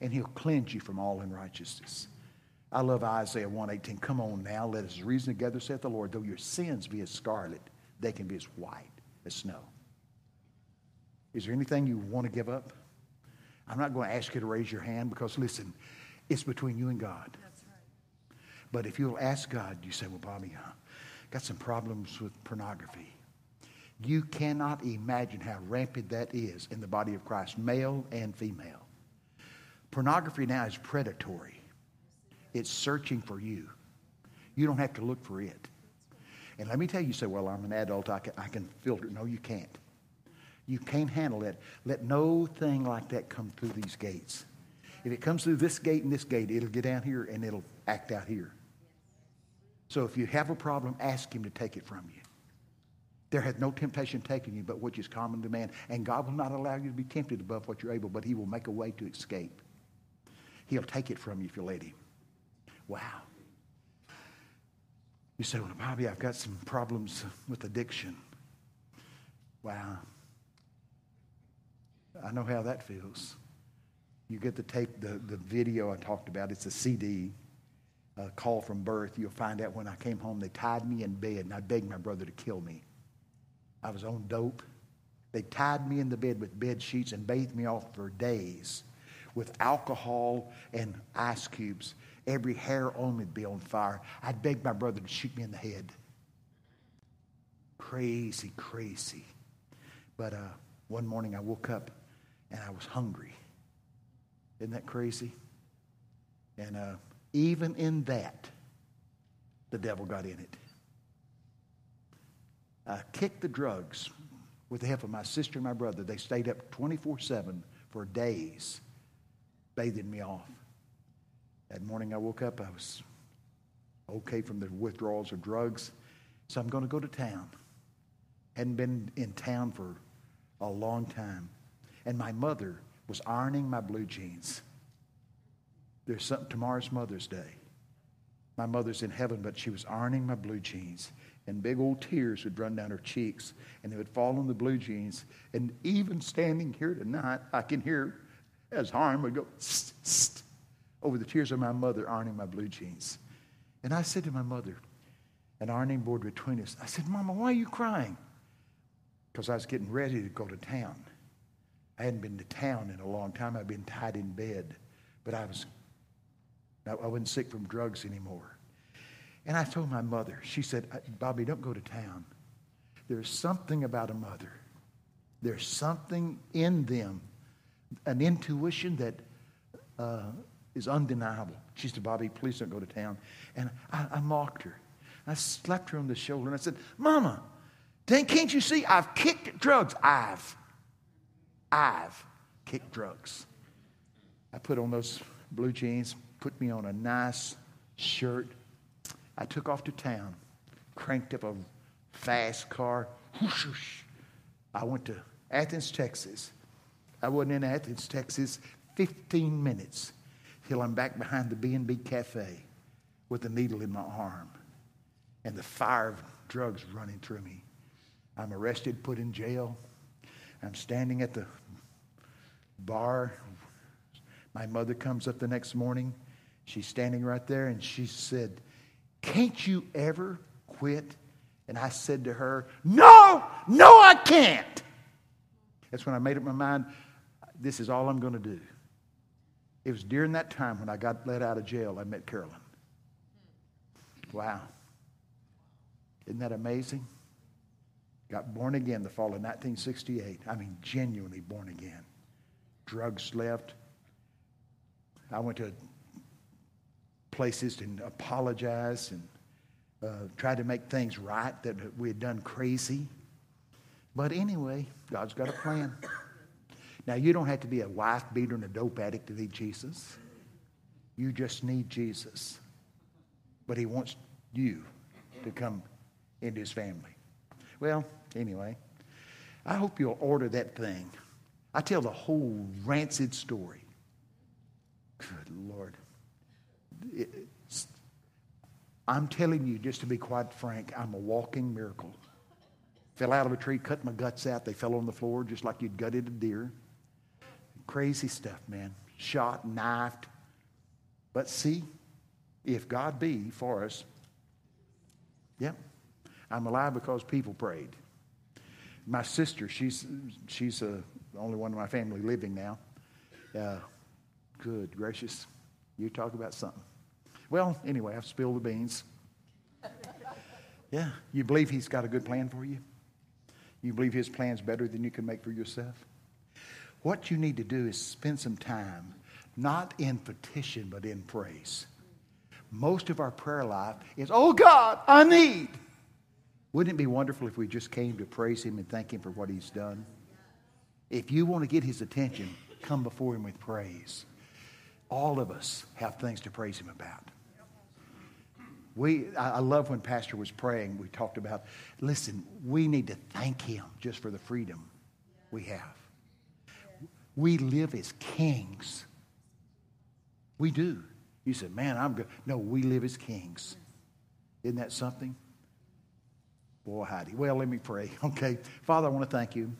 and He'll cleanse you from all unrighteousness. I love Isaiah 118. Come on now, let us reason together, saith the Lord. Though your sins be as scarlet, they can be as white as snow. Is there anything you want to give up? I'm not going to ask you to raise your hand because, listen, it's between you and God. That's right. But if you'll ask God, you say, Well, Bobby, I got some problems with pornography. You cannot imagine how rampant that is in the body of Christ, male and female. Pornography now is predatory, it's searching for you. You don't have to look for it. And let me tell you, you say, Well, I'm an adult, I can, I can filter. No, you can't. You can't handle it. Let no thing like that come through these gates. If it comes through this gate and this gate, it'll get down here and it'll act out here. So if you have a problem, ask him to take it from you. There hath no temptation taken you but which is common to man. And God will not allow you to be tempted above what you're able, but he will make a way to escape. He'll take it from you if you let him. Wow. You say, well, Bobby, I've got some problems with addiction. Wow. I know how that feels. You get the tape, the, the video I talked about, it's a CD, a call from birth. You'll find out when I came home, they tied me in bed, and I begged my brother to kill me. I was on dope. They tied me in the bed with bed sheets and bathed me off for days with alcohol and ice cubes. Every hair on me would be on fire. I'd beg my brother to shoot me in the head. Crazy, crazy. But uh, one morning I woke up and I was hungry. Isn't that crazy? And uh, even in that, the devil got in it. I kicked the drugs with the help of my sister and my brother. They stayed up 24 7 for days, bathing me off. That morning I woke up, I was okay from the withdrawals of drugs. So I'm going to go to town. Hadn't been in town for a long time and my mother was ironing my blue jeans. There's something, tomorrow's Mother's Day. My mother's in heaven, but she was ironing my blue jeans, and big old tears would run down her cheeks, and they would fall on the blue jeans. And even standing here tonight, I can hear as Harm would go st, st, over the tears of my mother ironing my blue jeans. And I said to my mother, an ironing board between us, I said, Mama, why are you crying? Because I was getting ready to go to town. I hadn't been to town in a long time. I'd been tied in bed, but I was I wasn't sick from drugs anymore. And I told my mother, she said, Bobby, don't go to town. There's something about a mother. There's something in them, an intuition that uh, is undeniable. She said, Bobby, please don't go to town. And I, I mocked her. I slapped her on the shoulder and I said, Mama, then can't you see I've kicked drugs? I've. I've kicked drugs. I put on those blue jeans, put me on a nice shirt. I took off to town, cranked up a fast car. whoosh! I went to Athens, Texas. I wasn't in Athens, Texas, 15 minutes till I'm back behind the B&B Cafe with a needle in my arm and the fire of drugs running through me. I'm arrested, put in jail. I'm standing at the bar. My mother comes up the next morning. She's standing right there and she said, Can't you ever quit? And I said to her, No, no, I can't. That's when I made up my mind this is all I'm going to do. It was during that time when I got let out of jail, I met Carolyn. Wow. Isn't that amazing? Got born again the fall of 1968. I mean, genuinely born again. Drugs left. I went to places and apologized and uh, tried to make things right that we had done crazy. But anyway, God's got a plan. Now, you don't have to be a wife beater and a dope addict to need Jesus. You just need Jesus. But He wants you to come into His family. Well, anyway, I hope you'll order that thing. I tell the whole rancid story. Good Lord. I'm telling you, just to be quite frank, I'm a walking miracle. Fell out of a tree, cut my guts out. They fell on the floor just like you'd gutted a deer. Crazy stuff, man. Shot, knifed. But see, if God be for us, yep, I'm alive because people prayed. My sister, she's, she's uh, the only one in my family living now. Uh, good gracious. You talk about something. Well, anyway, I've spilled the beans. Yeah, you believe He's got a good plan for you? You believe His plan's better than you can make for yourself? What you need to do is spend some time, not in petition, but in praise. Most of our prayer life is, oh God, I need. Wouldn't it be wonderful if we just came to praise Him and thank Him for what He's done? If you want to get His attention, come before Him with praise. All of us have things to praise Him about. We, I love when Pastor was praying, we talked about, listen, we need to thank Him just for the freedom we have. We live as kings. We do. You said, man, I'm good. No, we live as kings. Isn't that something? Boy, Heidi. Well, let me pray. Okay. Father, I want to thank you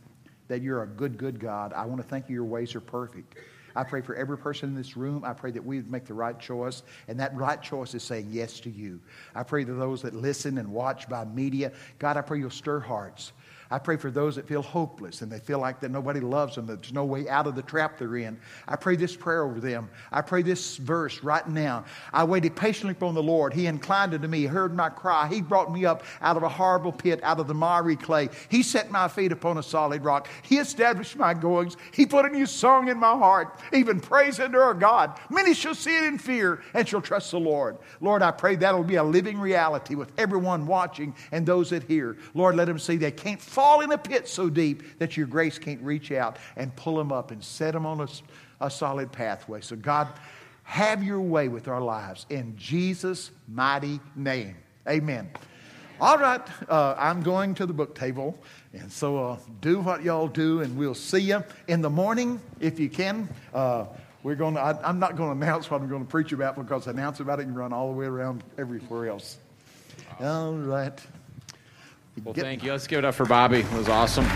that you're a good, good God. I want to thank you, your ways are perfect. I pray for every person in this room. I pray that we make the right choice, and that right choice is saying yes to you. I pray to those that listen and watch by media. God, I pray you'll stir hearts. I pray for those that feel hopeless and they feel like that nobody loves them, that there's no way out of the trap they're in. I pray this prayer over them. I pray this verse right now. I waited patiently upon the Lord. He inclined unto me, heard my cry. He brought me up out of a horrible pit, out of the miry clay. He set my feet upon a solid rock. He established my goings. He put a new song in my heart, even praise unto our God. Many shall see it in fear and shall trust the Lord. Lord, I pray that'll be a living reality with everyone watching and those that hear. Lord, let them see they can't fall in a pit so deep that your grace can't reach out and pull them up and set them on a, a solid pathway. So, God, have your way with our lives in Jesus' mighty name. Amen. All right, uh, I'm going to the book table. And so uh, do what y'all do, and we'll see you in the morning if you can. Uh, we're going to, I, am not going to announce what I'm going to preach about because announce about it and run all the way around everywhere else. All right. Well, thank you. Let's give it up for Bobby. It was awesome.